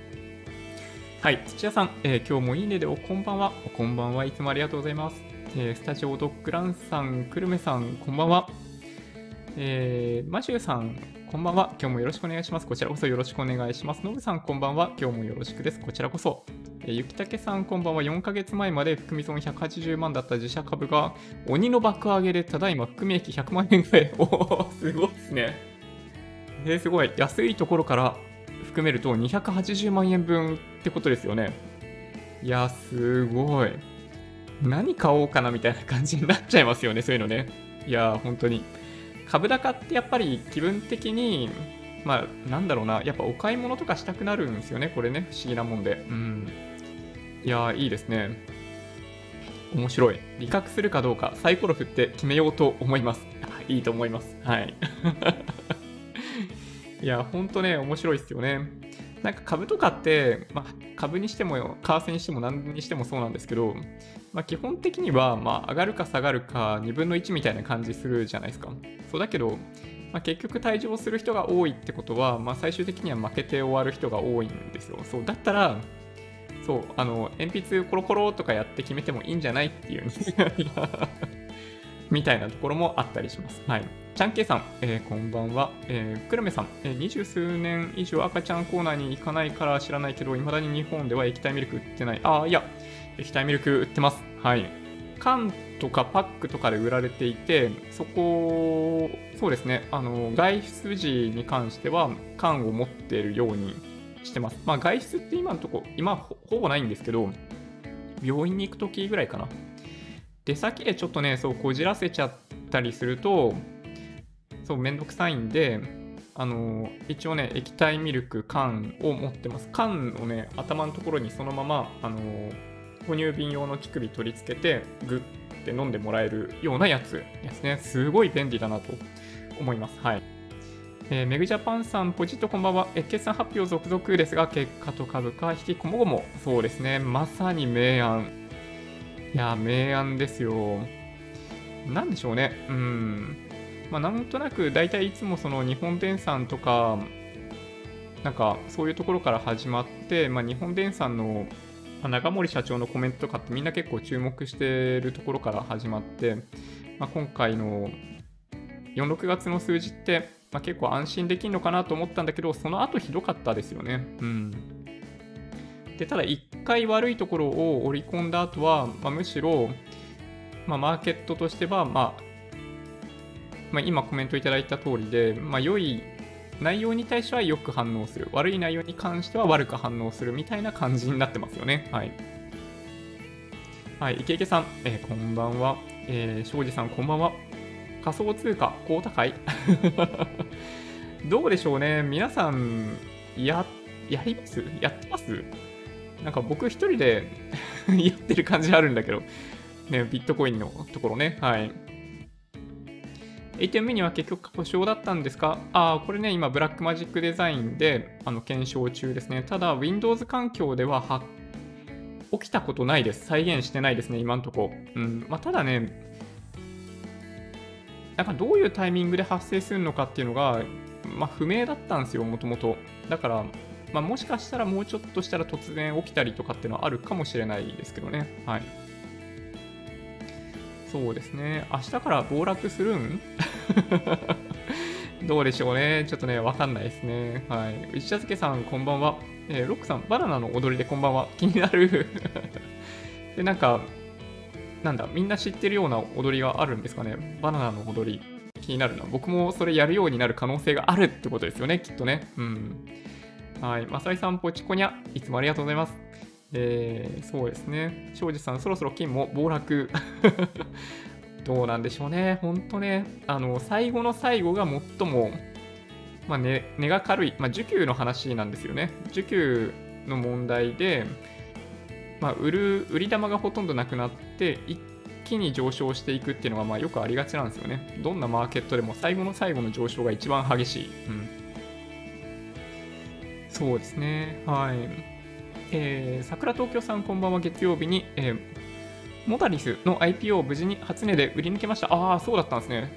はい。土屋さん、えー、今日もいいねでおこんばんは。おこんばんはいつもありがとうございます。えー、スタジオドッグランさん、くるめさん、こんばんは。えー、マシューさん、こんばんは。今日もよろしくお願いします。こちらこそよろしくお願いします。のぶさん、こんばんは。今日もよろしくです。こちらこそ。えー、ゆきたけさん、こんばんは。4ヶ月前まで含み損180万だった自社株が、鬼の爆上げで、ただいま含み益100万円ぐらい。おお、すごいですね。えー、すごい。安いところから含めると280万円分ってことですよね。いや、すごい。何買おうかなみたいな感じになっちゃいますよね、そういうのね。いや、本当に。株高ってやっぱり気分的に、まあ、なんだろうな、やっぱお買い物とかしたくなるんですよね、これね、不思議なもんで。うん。いやいいですね。面白い。理覚するかどうか、サイコロ振って決めようと思います。いいと思います。はい。いや、ほんとね、面白いっすよね。なんか株とかって、まあ、株にしても、為替にしても何にしてもそうなんですけど、まあ、基本的には、まあ、上がるか下がるか2分の1みたいな感じするじゃないですか。そうだけど、まあ、結局退場する人が多いってことは、まあ、最終的には負けて終わる人が多いんですよ。そうだったら、そう、あの、鉛筆コロコロとかやって決めてもいいんじゃないっていうみたいなところもあったりします。はい。ちゃんけいさん、えー、こんばんは。えー、くるめさん、えー、二十数年以上赤ちゃんコーナーに行かないから知らないけど、未だに日本では液体ミルク売ってない。ああ、いや、液体ミルク売ってます。はい。缶とかパックとかで売られていて、そこ、そうですね、あの、外出時に関しては缶を持っているようにしてます。まあ、外出って今のとこ、今ほぼないんですけど、病院に行くときぐらいかな。出先でちょっとね、そう、こじらせちゃったりすると、そう、めんどくさいんで、あの一応ね、液体ミルク缶を持ってます。缶をね、頭のところにそのまま、あの哺乳瓶用の乳首取り付けて、グッて飲んでもらえるようなやつですね。すごい便利だなと思います。はい。えー、メグジャパンさん、ポジッとこんばんは。え決算発表続々ですが、結果と株価、引きこもごも。そうですね。まさに明暗。いや、明暗ですよ。なんでしょうね。うん。まあ、なんとなく、大体いつもその日本電産とか、なんかそういうところから始まって、まあ、日本電産の長森社長のコメントとかってみんな結構注目してるところから始まって、まあ、今回の4、6月の数字って、まあ、結構安心できるのかなと思ったんだけど、その後ひどかったですよね。うん。で、ただ1回悪いところを織り込んだ後は、まあ、むしろ、まあ、マーケットとしては、まあ、まあ、今コメントいただいた通りで、まあ、良い内容に対してはよく反応する。悪い内容に関しては悪く反応するみたいな感じになってますよね。はい。はい、池池さん、えー、こんばんは。えー、庄司さん、こんばんは。仮想通貨、高高い どうでしょうね。皆さん、や、やります？やってます？なんか僕一人で やってる感じあるんだけど、ね、ビットコインのところね。はい。8点目には結局故障だったんですか？ああ、これね、今、ブラックマジックデザインであの検証中ですね。ただ、Windows 環境では起きたことないです。再現してないですね、今んとこ。うん。まあ、ただね、なんかどういうタイミングで発生するのかっていうのが、まあ、不明だったんですよ、もともと。だから、まあ、もしかしたらもうちょっとしたら突然起きたりとかっていうのはあるかもしれないですけどね。はい。そうですね。明日から暴落するん？どうでしょうね。ちょっとね、わかんないですね。はい。内田助さん、こんばんは。えー、ロックさん、バナナの踊りでこんばんは。気になる で、なんか、なんだ、みんな知ってるような踊りがあるんですかね。バナナの踊り。気になるな。僕もそれやるようになる可能性があるってことですよね、きっとね。うん。はい。まさいさん、ポチコニャ。いつもありがとうございます。えー、そうですね。庄司さん、そろそろ金も暴落。どうなんでしょうね。ほんとね、あの、最後の最後が最も、まあ、ね、値が軽い、まあ、需給の話なんですよね。需給の問題で、まあ、売る、売り玉がほとんどなくなって、一気に上昇していくっていうのが、まあ、よくありがちなんですよね。どんなマーケットでも最後の最後の上昇が一番激しい。うん。そうですね。はい。えー、桜東京さん、こんばんは。月曜日に、えー、モタリスの IPO を無事に初値で売り抜けました。ああ、そうだったんですね。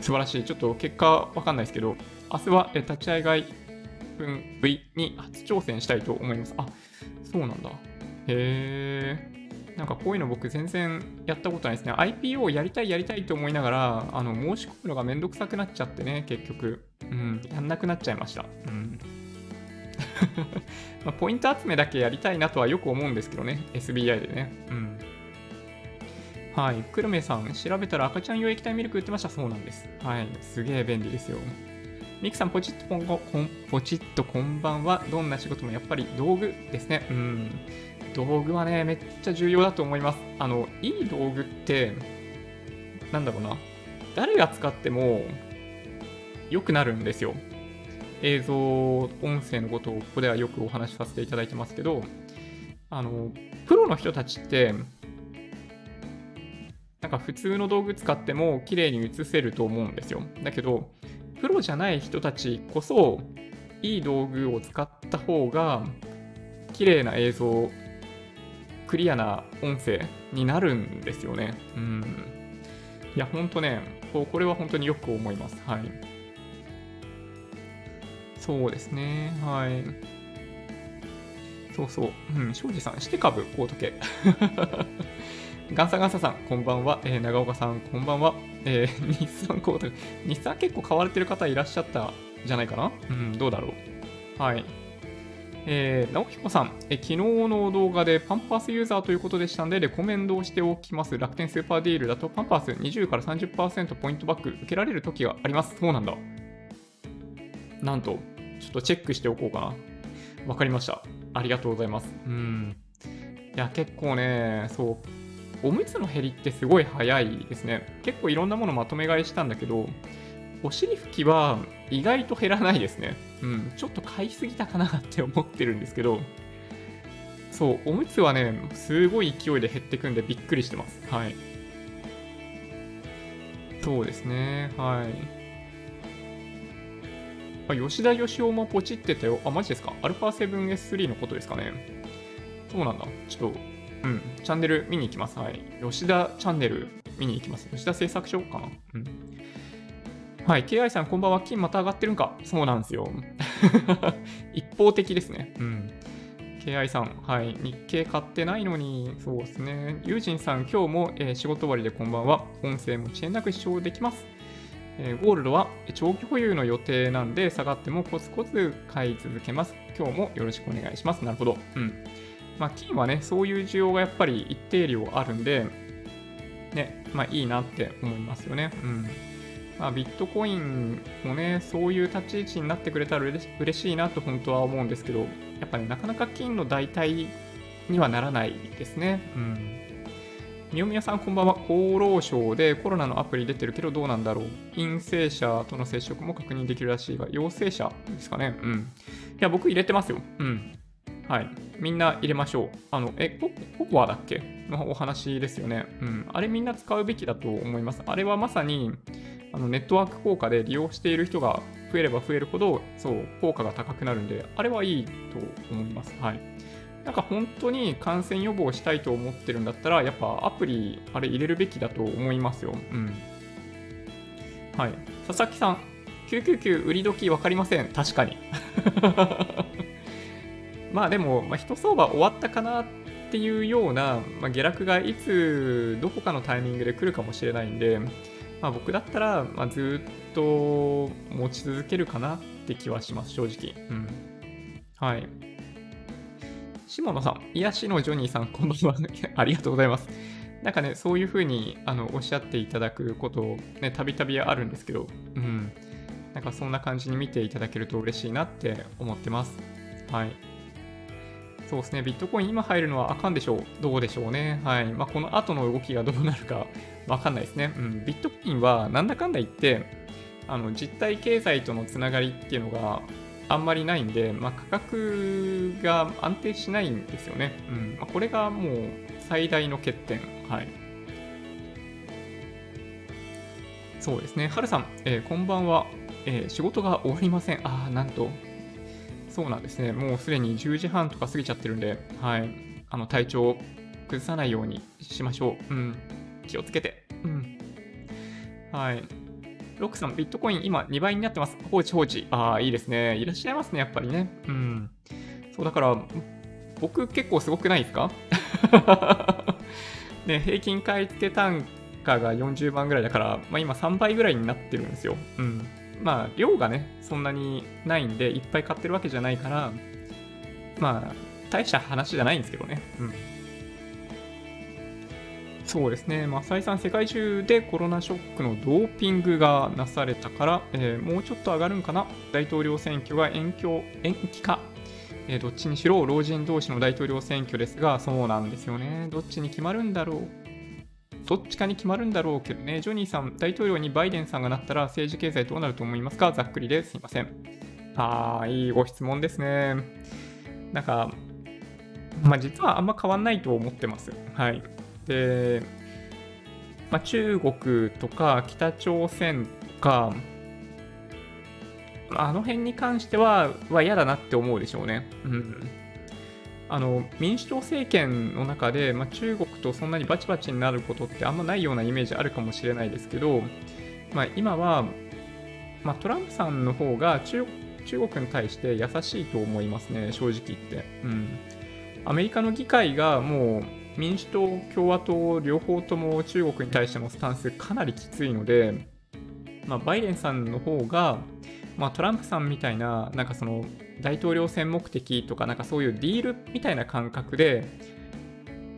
素晴らしい。ちょっと結果わかんないですけど、明日は、え立ち上がり分 V に初挑戦したいと思います。あ、そうなんだ。へえ。なんかこういうの僕全然やったことないですね。IPO やりたいやりたいと思いながら、あの申し込むのがめんどくさくなっちゃってね、結局。うん、やんなくなっちゃいました。うん。まポイント集めだけやりたいなとはよく思うんですけどね、SBI でね。うん。はい。久留米さん、調べたら赤ちゃん用液体ミルク売ってました。そうなんです。はい。すげえ便利ですよ。ミクさん、ポチッとこんポチッとこんばんは。どんな仕事もやっぱり道具ですね。うん。道具はね、めっちゃ重要だと思います。あの、いい道具って、なんだろうな。誰が使っても良くなるんですよ。映像、音声のことをここではよくお話しさせていただいてますけど、あの、プロの人たちって、なんか普通の道具使っても綺麗に映せると思うんですよ。だけど、プロじゃない人たちこそ、いい道具を使った方が、綺麗な映像、クリアな音声になるんですよね。うん。いや、ほんとね、これは本当によく思います。はい。そうですね。はい。そうそう。うん、庄司さん、して株、こうとけ。ガンサガンサさん、こんばんは。えー、長岡さん、こんばんは。えー、日産コート、日産結構買われてる方いらっしゃったじゃないかな？うん、どうだろう。はい。えー、直彦さん、え昨日の動画でパンパースユーザーということでしたので、レコメンドをしておきます。楽天スーパーディールだと、パンパース20から30%ポイントバック受けられる時があります。そうなんだ。なんと、ちょっとチェックしておこうかな。わかりました。ありがとうございます。うん。いや、結構ね、そう、おむつの減りってすごい早いですね。結構いろんなものまとめ買いしたんだけど、お尻拭きは意外と減らないですね。うん、ちょっと買いすぎたかなって思ってるんですけど、そう、おむつはね、すごい勢いで減ってくんでびっくりしてます。はい。そうですね、はい。あ、吉田義雄もポチってたよ。あ、マジですか ?α7S3 のことですかね？そうなんだ。ちょっとうん、チャンネル見に行きます。はい。吉田チャンネル見に行きます。吉田製作所かな？うん。はい。KI さん、こんばんは。金また上がってるんか？そうなんですよ。一方的ですね。うん。KI さん、はい。日経買ってないのに、そうですね。ユージンさん、今日も、えー、仕事終わりでこんばんは。音声も遅延なく視聴できます。え、ゴールドは長期保有の予定なんで、下がってもコツコツ買い続けます。今日もよろしくお願いします。なるほど。うん。まあ、金はね、そういう需要がやっぱり一定量あるんで、ね、まあいいなって思いますよね。うん。まあ、ビットコインもね、そういう立ち位置になってくれたら嬉しいなと本当は思うんですけど、やっぱ、ね、なかなか金の代替にはならないですね。うん。みよみやさんこんばんは。厚労省でコロナのアプリ出てるけどどうなんだろう。陰性者との接触も確認できるらしいが、陽性者ですかね。うん。いや、僕入れてますよ。うん。はい。みんな入れましょう。あの、え、コココアだっけ？のお話ですよね。うん。あれみんな使うべきだと思います。あれはまさに、あのネットワーク効果で利用している人が増えれば増えるほど、そう、効果が高くなるんで、あれはいいと思います。はい。なんか本当に感染予防したいと思ってるんだったら、やっぱアプリ、あれ入れるべきだと思いますよ。うん。はい。佐々木さん、999売り時分かりません。確かに。まあでも、まあ、一相場終わったかなっていうような、まあ、下落がいつどこかのタイミングで来るかもしれないんで、まあ、僕だったら、まあ、ずっと持ち続けるかなって気はします、正直。うん。はい。下野さん、癒しのジョニーさん、こんばんは。ありがとうございます。なんかね、そういうふうにあのおっしゃっていただくことね、たびたびあるんですけど、うん。なんかそんな感じに見ていただけると嬉しいなって思ってます。はい。そうですね、ビットコイン今入るのはあかんでしょう。どうでしょうね。はい。まあ、この後の動きがどうなるかわかんないですね。うん。ビットコインはなんだかんだ言って、あの、実体経済とのつながりっていうのがあんまりないんで、まあ、価格が安定しないんですよね。うんまあ、これがもう最大の欠点。はい。そうですね。はるさん、えー、こんばんは、えー、仕事が終わりません。ああ、なんと。そうなんですね。もうすでに10時半とか過ぎちゃってるんで、はい。あの、体調崩さないようにしましょう。うん。気をつけて。うん。はい。ロックさん、ビットコイン今2倍になってます。放置放置。ああ、いいですね。いらっしゃいますね、やっぱりね。うん。そう、だから、僕結構すごくないですか？ね、平均買い付け単価が40万ぐらいだから、まあ、今3倍ぐらいになってるんですよ。うん。まあ、量がね、そんなにないんで、いっぱい買ってるわけじゃないから、まあ、大した話じゃないんですけどね。うん。そうですね、まあ、再三世界中でコロナショックのドーピングがなされたから、えー、もうちょっと上がるんかな、大統領選挙が延期延期か、えー、どっちにしろ老人同士の大統領選挙ですが、そうなんですよね、どっちに決まるんだろう。どっちかに決まるんだろうけどね、ジョニーさん、大統領にバイデンさんがなったら政治経済どうなると思いますか？ざっくりですいません。あー、いいご質問ですね。なんか、まあ、実はあんま変わんないと思ってます。はい。で、まあ、中国とか北朝鮮とか、あの辺に関しては、は嫌だなって思うでしょうね。うん。あの民主党政権の中で、まあ、中国とそんなにバチバチになることってあんまないようなイメージあるかもしれないですけど、まあ、今は、まあ、トランプさんの方が中中国に対して優しいと思いますね、正直言って。うん、アメリカの議会がもう民主党、共和党両方とも中国に対してのスタンスかなりきついので、まあ、バイデンさんの方が、まあ、トランプさんみたいな、なんかその大統領選目的とか、なんかそういうディールみたいな感覚で、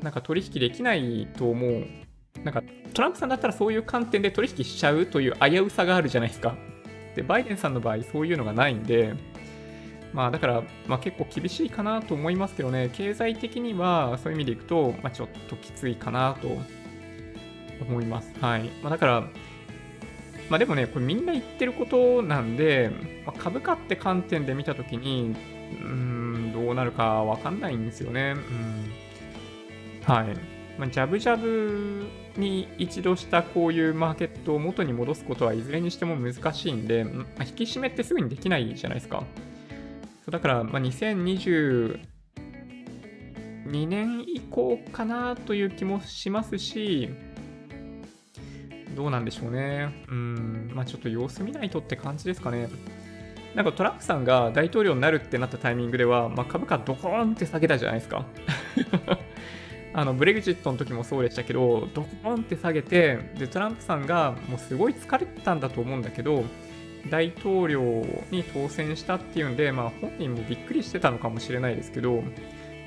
なんか取引できないと思う。なんかトランプさんだったらそういう観点で取引しちゃうという危うさがあるじゃないですか。で、バイデンさんの場合そういうのがないんで、まあだから、まあ、結構厳しいかなと思いますけどね、経済的にはそういう意味でいくと、まあ、ちょっときついかなと思います。はい。まあ、だから、まあでもね、これみんな言ってることなんで、まあ、株価って観点で見たときに、うん、どうなるかわかんないんですよね。うん。はい。まあ、ジャブジャブに一度したこういうマーケットを元に戻すことはいずれにしても難しいんで、まあ、引き締めってすぐにできないじゃないですか。だから、まあ、2022年以降かなという気もしますし、どうなんでしょうね。うん、まあちょっと様子見ないとって感じですかね。なんかトランプさんが大統領になるってなったタイミングでは、まあ、株価ドコーンって下げたじゃないですか。あのブレグジットの時もそうでしたけど、ドコーンって下げて、でトランプさんがもうすごい疲れてたんだと思うんだけど、大統領に当選したっていうんで、まあ、本人もびっくりしてたのかもしれないですけど、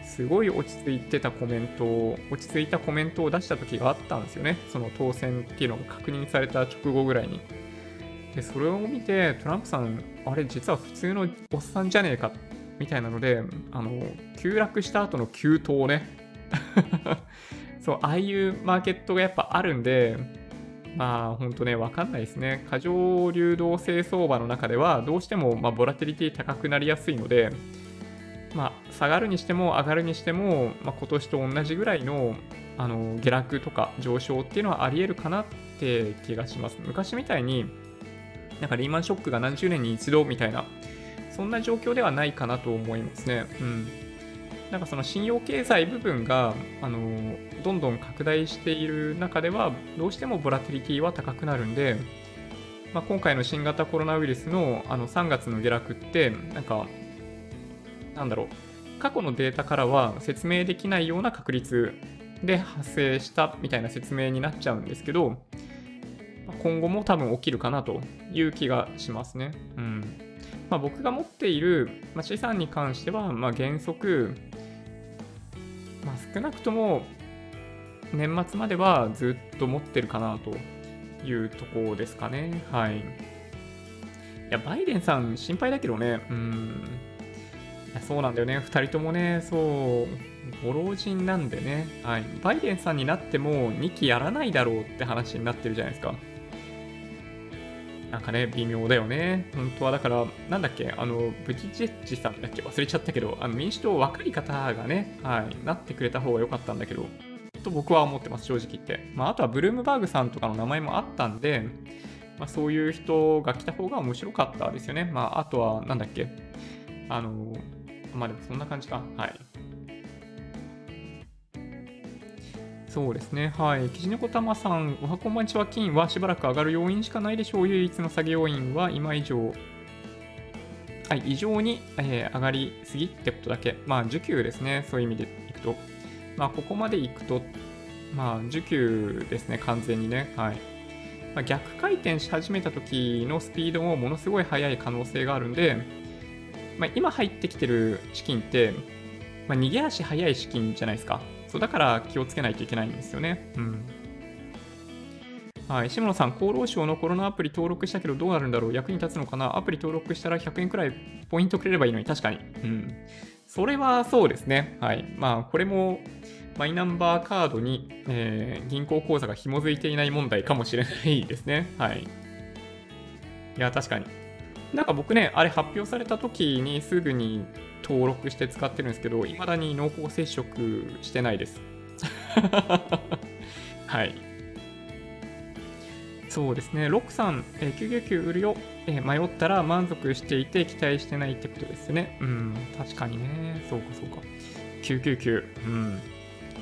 すごい落ち着いてたコメントを、落ち着いたコメントを出した時があったんですよね。その当選っていうのが確認された直後ぐらいに。で、それを見て、トランプさん、あれ、実は普通のおっさんじゃねえか、みたいなので、あの、急落した後の急騰ね。そう、ああいうマーケットがやっぱあるんで、まあ本当ね、わかんないですね。過剰流動性相場の中では、どうしてもまボラテリティ高くなりやすいので、まあ、下がるにしても上がるにしても、まあ、今年と同じぐらいのあの下落とか上昇っていうのはあり得るかなって気がします。昔みたいに、なんかリーマンショックが何十年に一度みたいな、そんな状況ではないかなと思いますね。うん。なんかその信用経済部分が、あのどんどん拡大している中では、どうしてもボラティリティは高くなるんで、まあ、今回の新型コロナウイルスのあの3月の下落って、なんか、なんだろう、過去のデータからは説明できないような確率で発生したみたいな説明になっちゃうんですけど、今後も多分起きるかなという気がしますね。うんまあ、僕が持っている資産に関しては、まあ、原則、少なくとも年末まではずっと持ってるかなというとこですかね。はい。いや、バイデンさん心配だけどね、うん。そうなんだよね。2人ともね、そう、ご老人なんでね、はい。バイデンさんになっても2期やらないだろうって話になってるじゃないですか。なんかね、微妙だよね。本当は、だから、なんだっけ、あの、ブティジェッジさんだっけ、忘れちゃったけど、あの民主党若い方がね、はい、なってくれた方が良かったんだけど、と僕は思ってます、正直言って。まあ、あとはブルームバーグさんとかの名前もあったんで、まあ、そういう人が来た方が面白かったですよね。まあ、あとは、なんだっけ、あの、まあでもそんな感じか。はい。そうですね。はい。キジネコタマさん、おはこんばんちは。金はしばらく上がる要因しかないでしょう。唯一の下げ要因は今以上、はい、異常に、えー、上がりすぎってことだけ。まあ、需給ですね。そういう意味でいくと。まあ、ここまでいくと、まあ、需給ですね。完全にね。はい。まあ、逆回転し始めた時のスピードもものすごい速い可能性があるんで、まあ、今入ってきてる資金って、まあ、逃げ足速い資金じゃないですか。そうだから気をつけないといけないんですよね。うん。はい、下野さん、厚労省のコロナアプリ登録したけどどうなるんだろう？役に立つのかな？アプリ登録したら100円くらいポイントくれればいいのに、確かに。うん。それはそうですね。はい。まあ、これも、マイナンバーカードに、えー、銀行口座が紐づいていない問題かもしれないですね。はい。いや、確かに。なんか僕ね、あれ発表された時にすぐに登録して使ってるんですけど、いまだに濃厚接触してないです。はい。そうですね、ロックさん、えー、999売るよ、えー、迷ったら満足していて期待してないってことですね。うん、確かにね、そうかそうか。999、うん、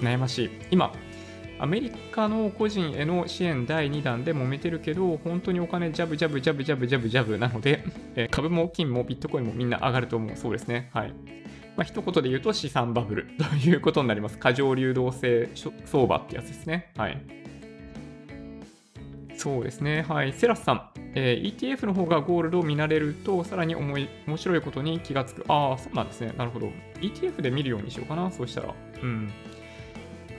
悩ましい。今、アメリカの個人への支援第2弾で揉めてるけど、本当にお金ジャブジャブジャブジャブジャブジャブなので、え、株も金もビットコインもみんな上がると思う。そうですね。はい。まあ、一言で言うと資産バブル ということになります。過剰流動性相場ってやつですね。はい。そうですね。はい。セラスさん、えー、ETF の方がゴールドを見慣れると、さらに思い面白いことに気がつく。ああ、そうなんですね。なるほど。ETF で見るようにしようかな。そうしたら。うん。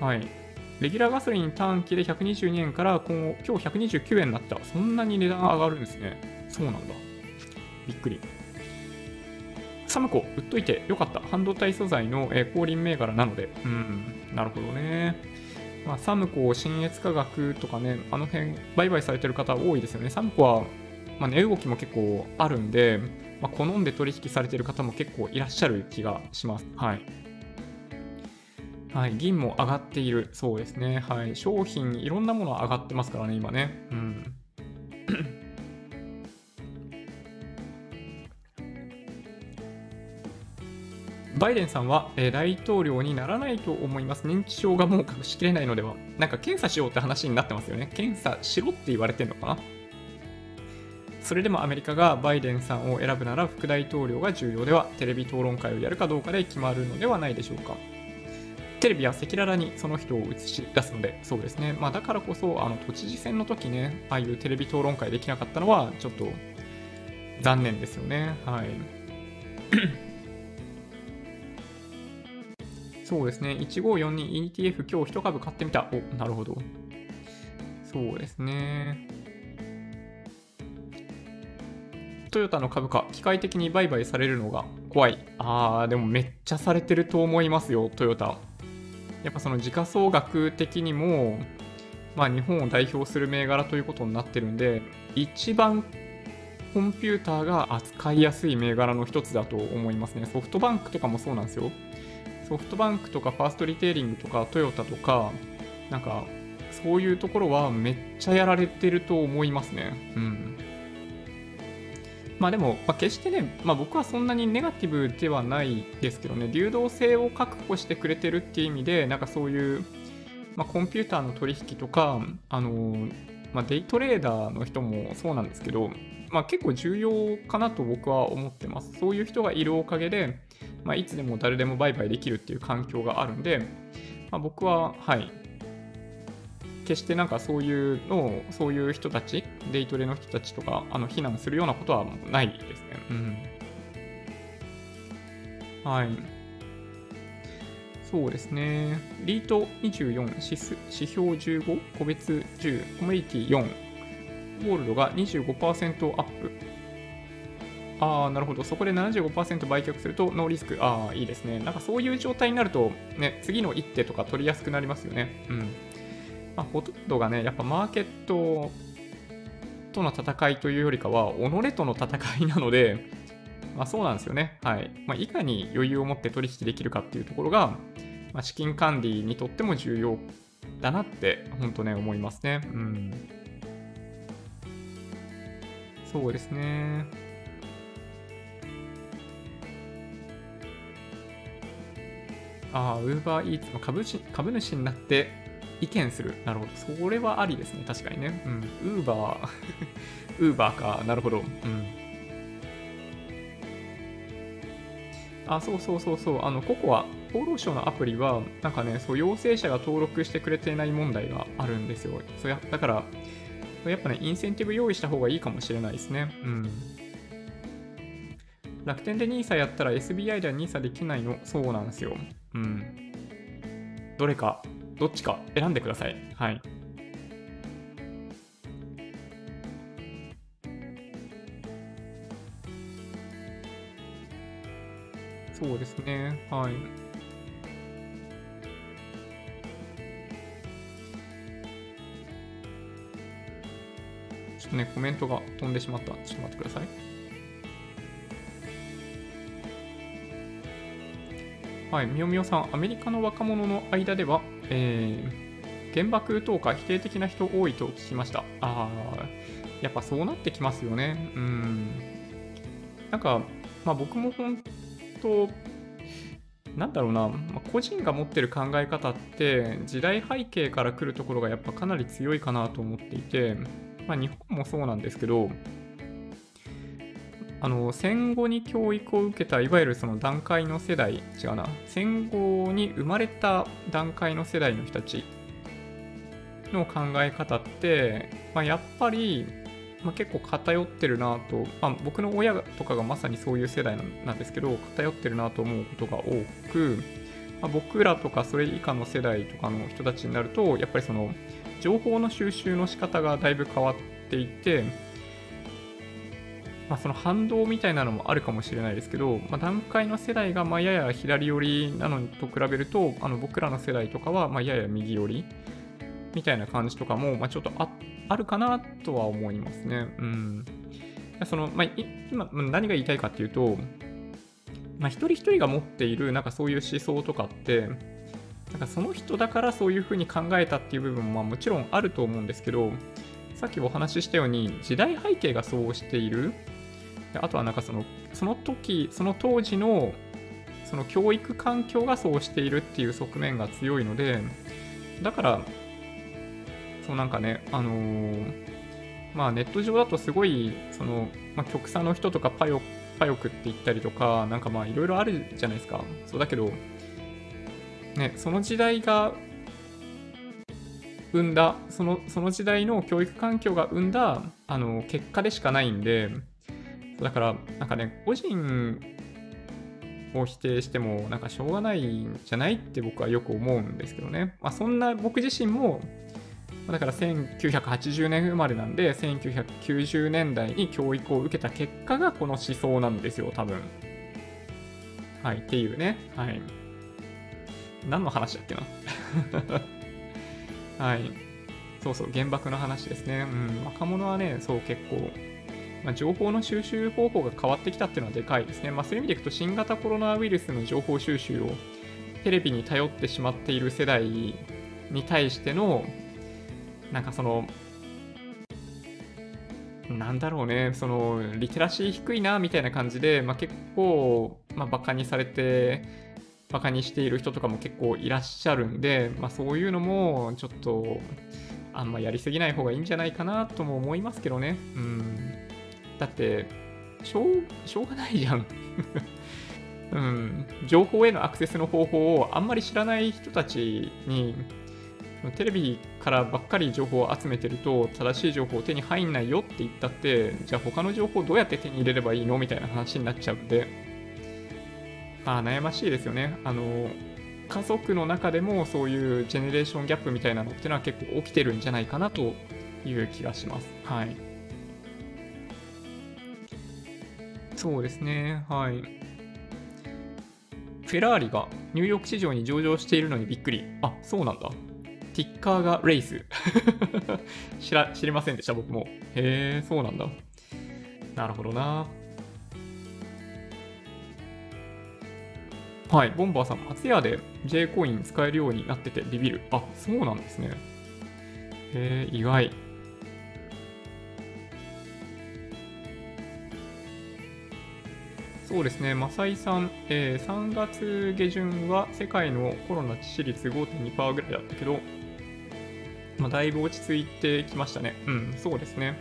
はい。レギュラーガソリン短期で122円から今今日129円になった。そんなに値段上がるんですね。そうなんだ。びっくり。サムコ、売っといてよかった。半導体素材の、えー、後輪銘柄なので。うん、なるほどね。まあ、サムコ、新越科学とかね、あの辺、売買されてる方多いですよね。サムコは、まあ、値動きも結構あるんで、まあ、好んで取引されてる方も結構いらっしゃる気がします。はい。はい、銀も上がっている。そうですね。はい。商品、いろんなもの上がってますからね、今ね。うん。バイデンさんは、えー、大統領にならないと思います。認知症がもう隠しきれないのでは。なんか検査しようって話になってますよね。検査しろって言われてんのかな？それでもアメリカがバイデンさんを選ぶなら副大統領が重要では、テレビ討論会をやるかどうかで決まるのではないでしょうか。テレビは赤裸々にその人を映し出すので、そうですね。まあ、だからこそ、あの、都知事選の時ね、ああいうテレビ討論会できなかったのは、ちょっと残念ですよね。はい。そうですね。1542ETF 今日1株買ってみた。お、なるほど。そうですね。トヨタの株価、機械的に売買されるのが怖い。あー、でもめっちゃされてると思いますよ、トヨタ。やっぱその時価総額的にも、まあ、日本を代表する銘柄ということになってるんで、一番コンピューターが扱いやすい銘柄の一つだと思いますね。ソフトバンクとかもそうなんですよ。ソフトバンクとかファーストリテイリングとかトヨタとか、なんかそういうところはめっちゃやられてると思いますね。うん。まあでも、まあ、決してね、まあ、僕はそんなにネガティブではないですけどね、流動性を確保してくれてるっていう意味で、なんかそういう、まあ、コンピューターの取引とか、あのまあ、デイトレーダーの人もそうなんですけど、まあ、結構重要かなと僕は思ってます。そういう人がいるおかげで、まあ、いつでも誰でも売買できるっていう環境があるんで、まあ、僕は、はい、決してなんかそういうのを、そういう人たち、デイトレの人たちとか、あの、非難するようなことはないですね。うん。はい。そうですね。リート24、指数指標15、個別10、コミュニティ4、ゴールドが25%アップ。ああ、なるほど。そこで75%売却するとノーリスク。ああ、いいですね。なんかそういう状態になると、ね、次の一手とか取りやすくなりますよね。うん。まあ、ほとんどがね、やっぱマーケットとの戦いというよりかは、己との戦いなので、まあ、そうなんですよね。はい。まあ、いかに余裕を持って取引できるかっていうところが、まあ、資金管理にとっても重要だなって、本当ね、思いますね。うん。そうですね。ああ、ウーバーイーツの株主株主になって意見する。なるほど。それはありですね。確かにね。うん。ウーバー、ウーバーか。なるほど。うん。あ、そうそうそうそう。あの、ココア、厚労省のアプリは、なんかね、そう、陽性者が登録してくれていない問題があるんですよ。そうやだから、やっぱね、インセンティブ用意した方がいいかもしれないですね。うん。楽天で NISA やったら SBI では NISA できないのそうなんですよ。うん。どれか、どっちか選んでください。はい。そうですね。はい。ちょっとね、コメントが飛んでしまった。ちょっと待ってください。はい、みよみよさん、アメリカの若者の間では、えー、原爆投下否定的な人多いと聞きました。ああ、やっぱそうなってきますよね。うん。なんか、まあ僕も本当、なんだろうな、まあ、個人が持ってる考え方って時代背景から来るところがやっぱかなり強いかなと思っていて、まあ、日本もそうなんですけどあの戦後に教育を受けたいわゆるその段階の世代違うな。戦後に生まれた段階の世代の人たちの考え方って、まあ、やっぱり、まあ、結構偏ってるなと、まあ、僕の親とかがまさにそういう世代なんですけど偏ってるなと思うことが多く、まあ、僕らとかそれ以下の世代とかの人たちになるとやっぱりその情報の収集の仕方がだいぶ変わっていてまあ、その反動みたいなのもあるかもしれないですけど、まあ、段階の世代がまやや左寄りなのと比べると、あの僕らの世代とかはまやや右寄りみたいな感じとかも、ま、ちょっとああるかなとは思いますね。うん。そのまあ、今、何が言いたいかっていうと、まあ、一人一人が持っているなんかそういう思想とかって、なんかその人だからそういうふうに考えたっていう部分もまあもちろんあると思うんですけど、さっきお話ししたように時代背景がそうしているあとはなんかそのその時その当時のその教育環境がそうしているっていう側面が強いのでだからそうなんかねあのー、まあネット上だとすごいその、まあ、極左の人とかパヨパヨクって言ったりとかなんかまあいろいろあるじゃないですか。そうだけどねその時代が生んだそのその時代の教育環境が生んだあの結果でしかないんでだから、なんかね、個人を否定しても、なんかしょうがないんじゃないって僕はよく思うんですけどね。まあ、そんな僕自身も、だから1980年生まれなんで、1990年代に教育を受けた結果がこの思想なんですよ、多分。はい、っていうね。はい。何の話だっけな はい。そうそう、原爆の話ですね。うん、若者はね、そう結構まあ、情報の収集方法が変わってきたっていうのはでかいですね。まあ、そういう意味でいくと、新型コロナウイルスの情報収集をテレビに頼ってしまっている世代に対しての、なんかその、なんだろうね、その、リテラシー低いな、みたいな感じで、まあ、結構、まあ、バカにされて、バカにしている人とかも結構いらっしゃるんで、まあ、そういうのも、ちょっと、あんまやりすぎない方がいいんじゃないかなとも思いますけどね。うん。だって、しょう、しょうがないじゃん。うん、情報へのアクセスの方法をあんまり知らない人たちに、テレビからばっかり情報を集めてると、正しい情報を手に入んないよって言ったって、じゃあ他の情報どうやって手に入れればいいのみたいな話になっちゃうんで、まあ悩ましいですよね。あの、家族の中でもそういうジェネレーションギャップみたいなのっていうのは結構起きてるんじゃないかなという気がします。はい。そうですね、はい。フェラーリがニューヨーク市場に上場しているのにびっくり。あ、そうなんだ。ティッカーがレイス 知ら知りませんでした、僕も。へえ、そうなんだ。なるほどな。はい、ボンバーさん、松屋で J コイン使えるようになっててビビる。あ、そうなんですね。へえ、意外。そうですね、マサイさん、えー、3月下旬は世界のコロナ致死率5.2%ぐらいだったけど、まあ、だいぶ落ち着いてきましたね。うん、そうですね。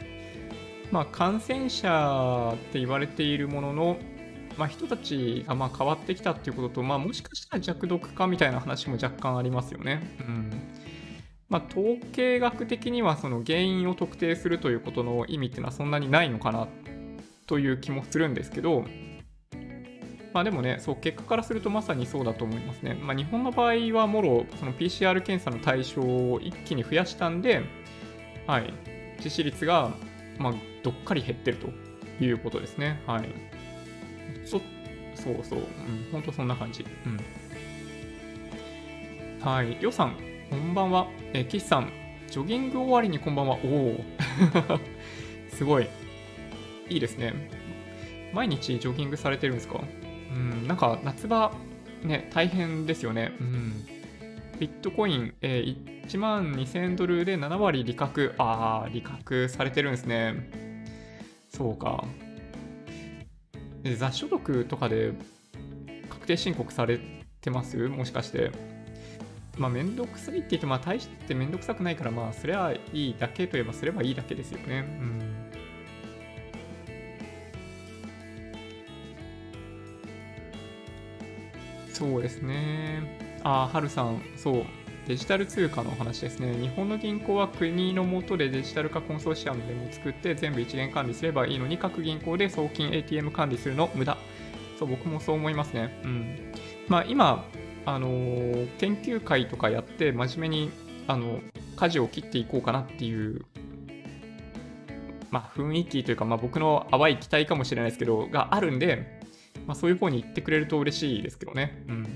まあ、感染者って言われているものの、まあ、人たちがま変わってきたっていうことと、まあ、もしかしたら弱毒化みたいな話も若干ありますよね。うんまあ、統計学的にはその原因を特定するということの意味っていうのはそんなにないのかなという気もするんですけど、まあでもね、そう、結果からするとまさにそうだと思いますね。まあ日本の場合はもろ、その PCR 検査の対象を一気に増やしたんで、はい、致死率が、まあ、どっかり減ってるということですね。はい。そそうそう、うん、本当そんな感じ。うん。はい、りょうさん、こんばんは。え岸さん、ジョギング終わりにこんばんは。おお、すごい。いいですね。毎日ジョギングされてるんですか？うん、なんか夏場、ね、大変ですよね。うん。ビットコイン、えー、1万2000ドルで7割利確。ああ、利確されてるんですね。そうか。雑所得とかで確定申告されてます？もしかして。まあ、めんどくさいって言って、まあ、大してめんどくさくないから、まあ、すればいいだけといえばすればいいだけですよね。うん。そうですね。あ、はるさん、そう。デジタル通貨の話ですね。日本の銀行は国の下でデジタル化コンソーシアムでも作って全部一元管理すればいいのに各銀行で送金 ATM 管理するの無駄。そう、僕もそう思いますね。うん。まあ今、あのー、研究会とかやって真面目に、あの、舵を切っていこうかなっていう、まあ雰囲気というか、まあ僕の淡い期待かもしれないですけど、があるんで、まあ、そういう方に行ってくれると嬉しいですけどね。うん。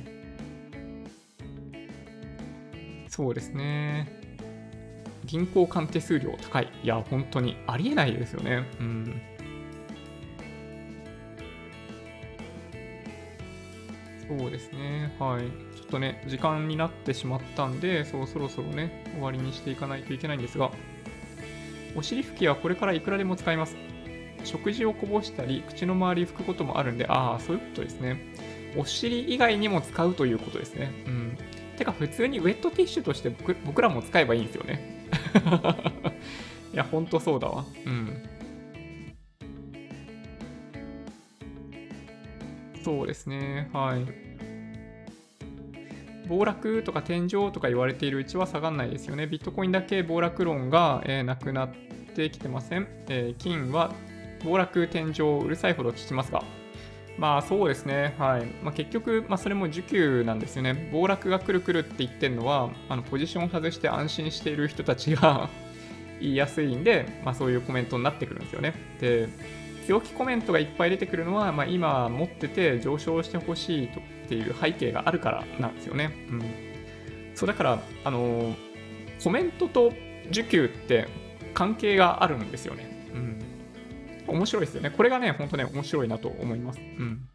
そうですね。銀行間手数料高い。いや、本当にありえないですよね。うん。そうですね。はい。ちょっとね、時間になってしまったんで、そうそろそろね、終わりにしていかないといけないんですが、お尻拭きはこれからいくらでも使います。食事をこぼしたり、口の周り拭くこともあるんで、ああ、そういうことですね。お尻以外にも使うということですね。うん。てか、普通にウェットティッシュとして僕僕らも使えばいいんですよね。いや、ほんとそうだわ。うん。そうですね。はい。暴落とか天井とか言われているうちは下がんないですよね。ビットコインだけ暴落論が、えー、なくなってきてません。えー、金は暴落天井うるさいほど聞きますが、まあそうですね、はいまあ、結局、まあ、それも需給なんですよね。暴落が来る来るって言ってるのは、あのポジションを外して安心している人たちが 言いやすいんで、まあ、そういうコメントになってくるんですよね。で、強気コメントがいっぱい出てくるのは、まあ、今持ってて上昇してほしいとっていう背景があるからなんですよね。うん、そうだから、あの、コメントと需給って関係があるんですよね。うん面白いですよね。これがね、ほんとね、面白いなと思います。うん。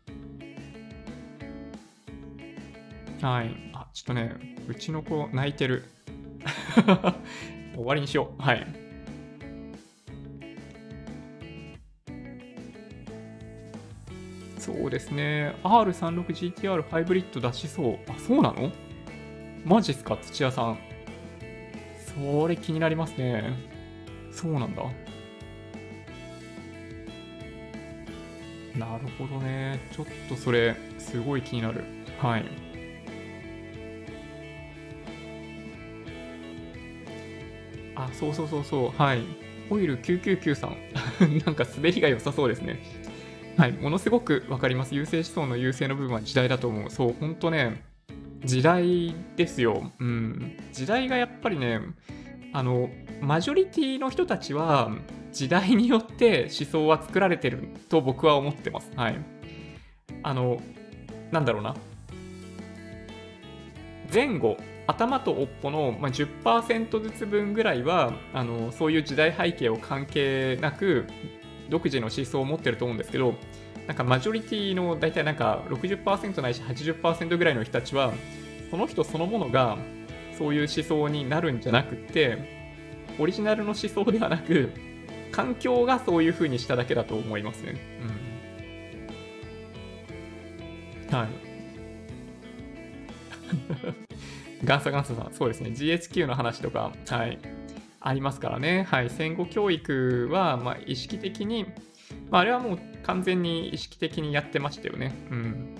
はい。あ、ちょっとね、うちの子泣いてる。終わりにしよう。はい。そうですね。R36GTR ハイブリッド出しそう。あ、そうなの？マジっすか土屋さん。それ気になりますね。そうなんだ。なるほどね。ちょっとそれ、すごい気になる。はい。あ、そうそうそうそう。はい。オイル9993。なんか滑りが良さそうですね。はい。ものすごくわかります。優勢思想の優勢の部分は時代だと思う。そう、ほんとね、時代ですよ。うん。時代がやっぱりね、あの、マジョリティの人たちは、時代によって思想は作られてると僕は思ってます。はい。あの、なんだろうな。前後頭と尾っぽの、まあ、10%ずつ分ぐらいはあのそういう時代背景を関係なく独自の思想を持ってると思うんですけどなんかマジョリティの大体なんか60%ないし80%ぐらいの人たちはその人そのものがそういう思想になるんじゃなくてオリジナルの思想ではなく環境がそういう風にしただけだと思いますね。うん、はい。ガンサガンサさん、そうですね。GHQ の話とか、はい。ありますからね。はい。戦後教育は、まあ、意識的に、まあ、あれはもう完全に意識的にやってましたよね。うん。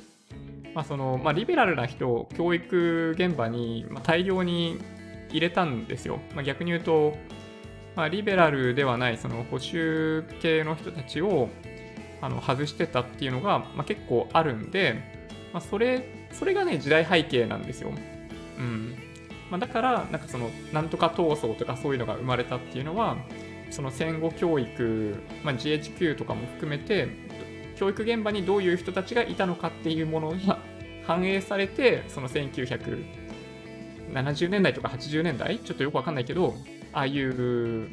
まあ、その、まあ、リベラルな人を教育現場に、大量に入れたんですよ。まあ、逆に言うと、まあ、リベラルではないその保守系の人たちをあの外してたっていうのが、まあ、結構あるんで、まあ、それそれがね時代背景なんですよ。うんまあ、だからなんかそのなんとか闘争とかそういうのが生まれたっていうのはその戦後教育、まあ、GHQ とかも含めて教育現場にどういう人たちがいたのかっていうものが 反映されてその1970年代とか80年代ちょっとよくわかんないけどああいう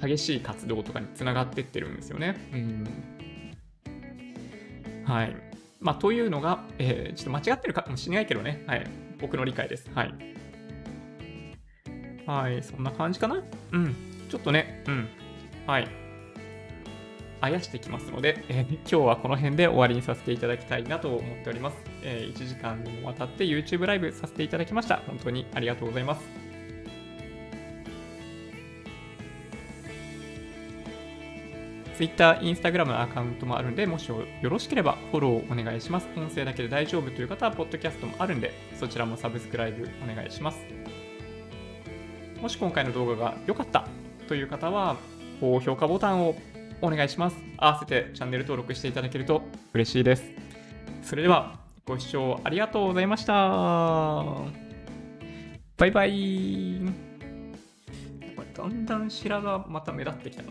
激しい活動とかにつながってってるんですよね。うん、はい。まあ、というのが、えー、ちょっと間違ってるかもしれないけどね、はい。僕の理解です。はい。はい、そんな感じかな？うん。ちょっとね、うん。はい。あやしてきますので、えー、今日はこの辺で終わりにさせていただきたいなと思っております。えー、1時間にもわたって YouTube ライブさせていただきました。本当にありがとうございます。Twitter、Instagram のアカウントもあるんで、もしよろしければフォローお願いします。音声だけで大丈夫という方は、ポッドキャストもあるんで、そちらもサブスクライブお願いします。もし今回の動画が良かったという方は、高評価ボタンをお願いします。合わせてチャンネル登録していただけると嬉しいです。それでは、ご視聴ありがとうございました。バイバイ。だんだん白髪また目立ってきたな。